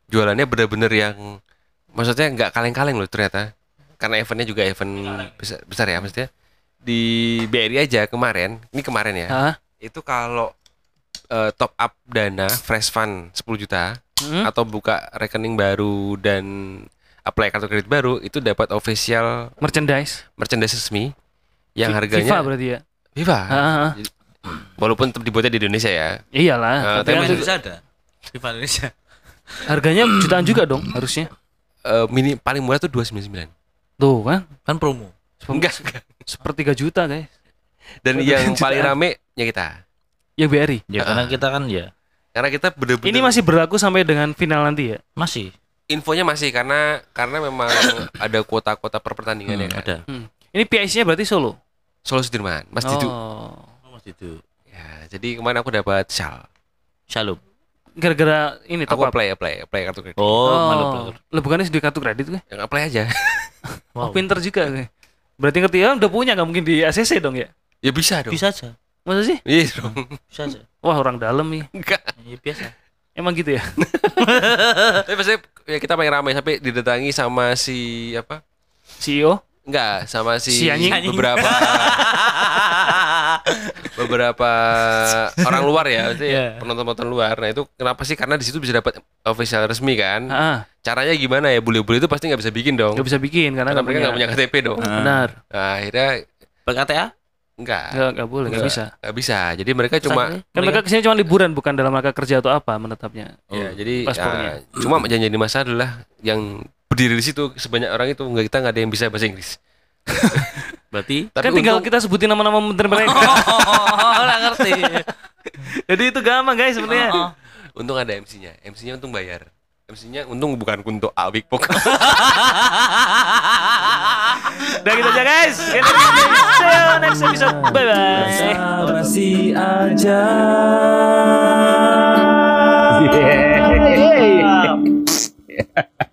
Jualannya bener-bener yang maksudnya nggak kaleng-kaleng loh ternyata. Karena eventnya juga event besar, besar ya maksudnya. Di BRI aja kemarin, ini kemarin ya. Ah. Itu kalau eh, top up dana fresh fund 10 juta Hmm. atau buka rekening baru dan apply kartu kredit baru itu dapat official Merchandise. merchandise resmi yang harganya FIFA berarti ya. FIFA. Ah, ah, ah. Jadi, Walaupun tetap dibuatnya di Indonesia ya. Iyalah. Eh, tapi Indonesia ada. FIFA Indonesia. harganya jutaan juga dong harusnya. Eh, mini paling murah tuh 299. Tuh kan. Kan promo. Enggak. Sepertiga juta guys. Dan yang paling rame ya kita. Yang BRI. Ya karena kita kan ya Karena kita bener-bener Ini masih berlaku sampai dengan final nanti ya. masih infonya masih karena karena memang ada kuota-kuota per pertandingan ya Hmm, kan. ada. Hmm. Ini PIC-nya berarti Solo. Solo Sudirman, Mas Didu. Oh. Masih itu. Ya, jadi kemarin aku dapat shal. Shalom. Gara-gara ini top Aku up. apply, apply, apply kartu kredit. Oh, Oh, malu Lah bukannya di kartu kredit gue? Yang apply aja. Oh, pinter juga gue. Berarti ngerti ya udah punya nggak mungkin di ACC dong ya? ya bisa dong. Bisa aja. Masa sih? Iya dong. Bisa aja. Wah orang dalam nih. Enggak. Ya, biasa. Emang gitu ya? Tapi maksudnya ya kita paling ramai sampai didatangi sama si apa? CEO? Enggak, sama si, Si anjing. beberapa beberapa orang luar ya, maksudnya Iya. penonton-penonton luar. Nah, itu kenapa sih? Karena di situ bisa dapat official resmi kan. Ah, Caranya gimana ya? Bule-bule itu pasti nggak bisa bikin dong. nggak bisa bikin karena Karena mereka punya. nggak punya KTP dong. Ah. Benar. Nah, akhirnya PKTA? Enggak. Nggak nggak boleh nggak bisa. Nggak bisa. Jadi mereka cuma Kan mereka ke sini cuma liburan bukan dalam rangka kerja atau apa menetapnya. ya, jadi paspornya. ya, cuma yang jadi masalah adalah yang berdiri di situ sebanyak orang itu nggak kita nggak ada yang bisa bahasa Inggris. Berarti Tapi kan tinggal untung- kita sebutin nama-nama menteri mereka. Oh, nggak ngerti. Jadi itu gampang guys sebenarnya. Oh, oh. Untung ada MC-nya. MC-nya untung bayar. MC-nya untung bukan Kunto Awik Pok. Udah gitu aja guys. Kita see you next episode. Bye bye. Aja. Yeah.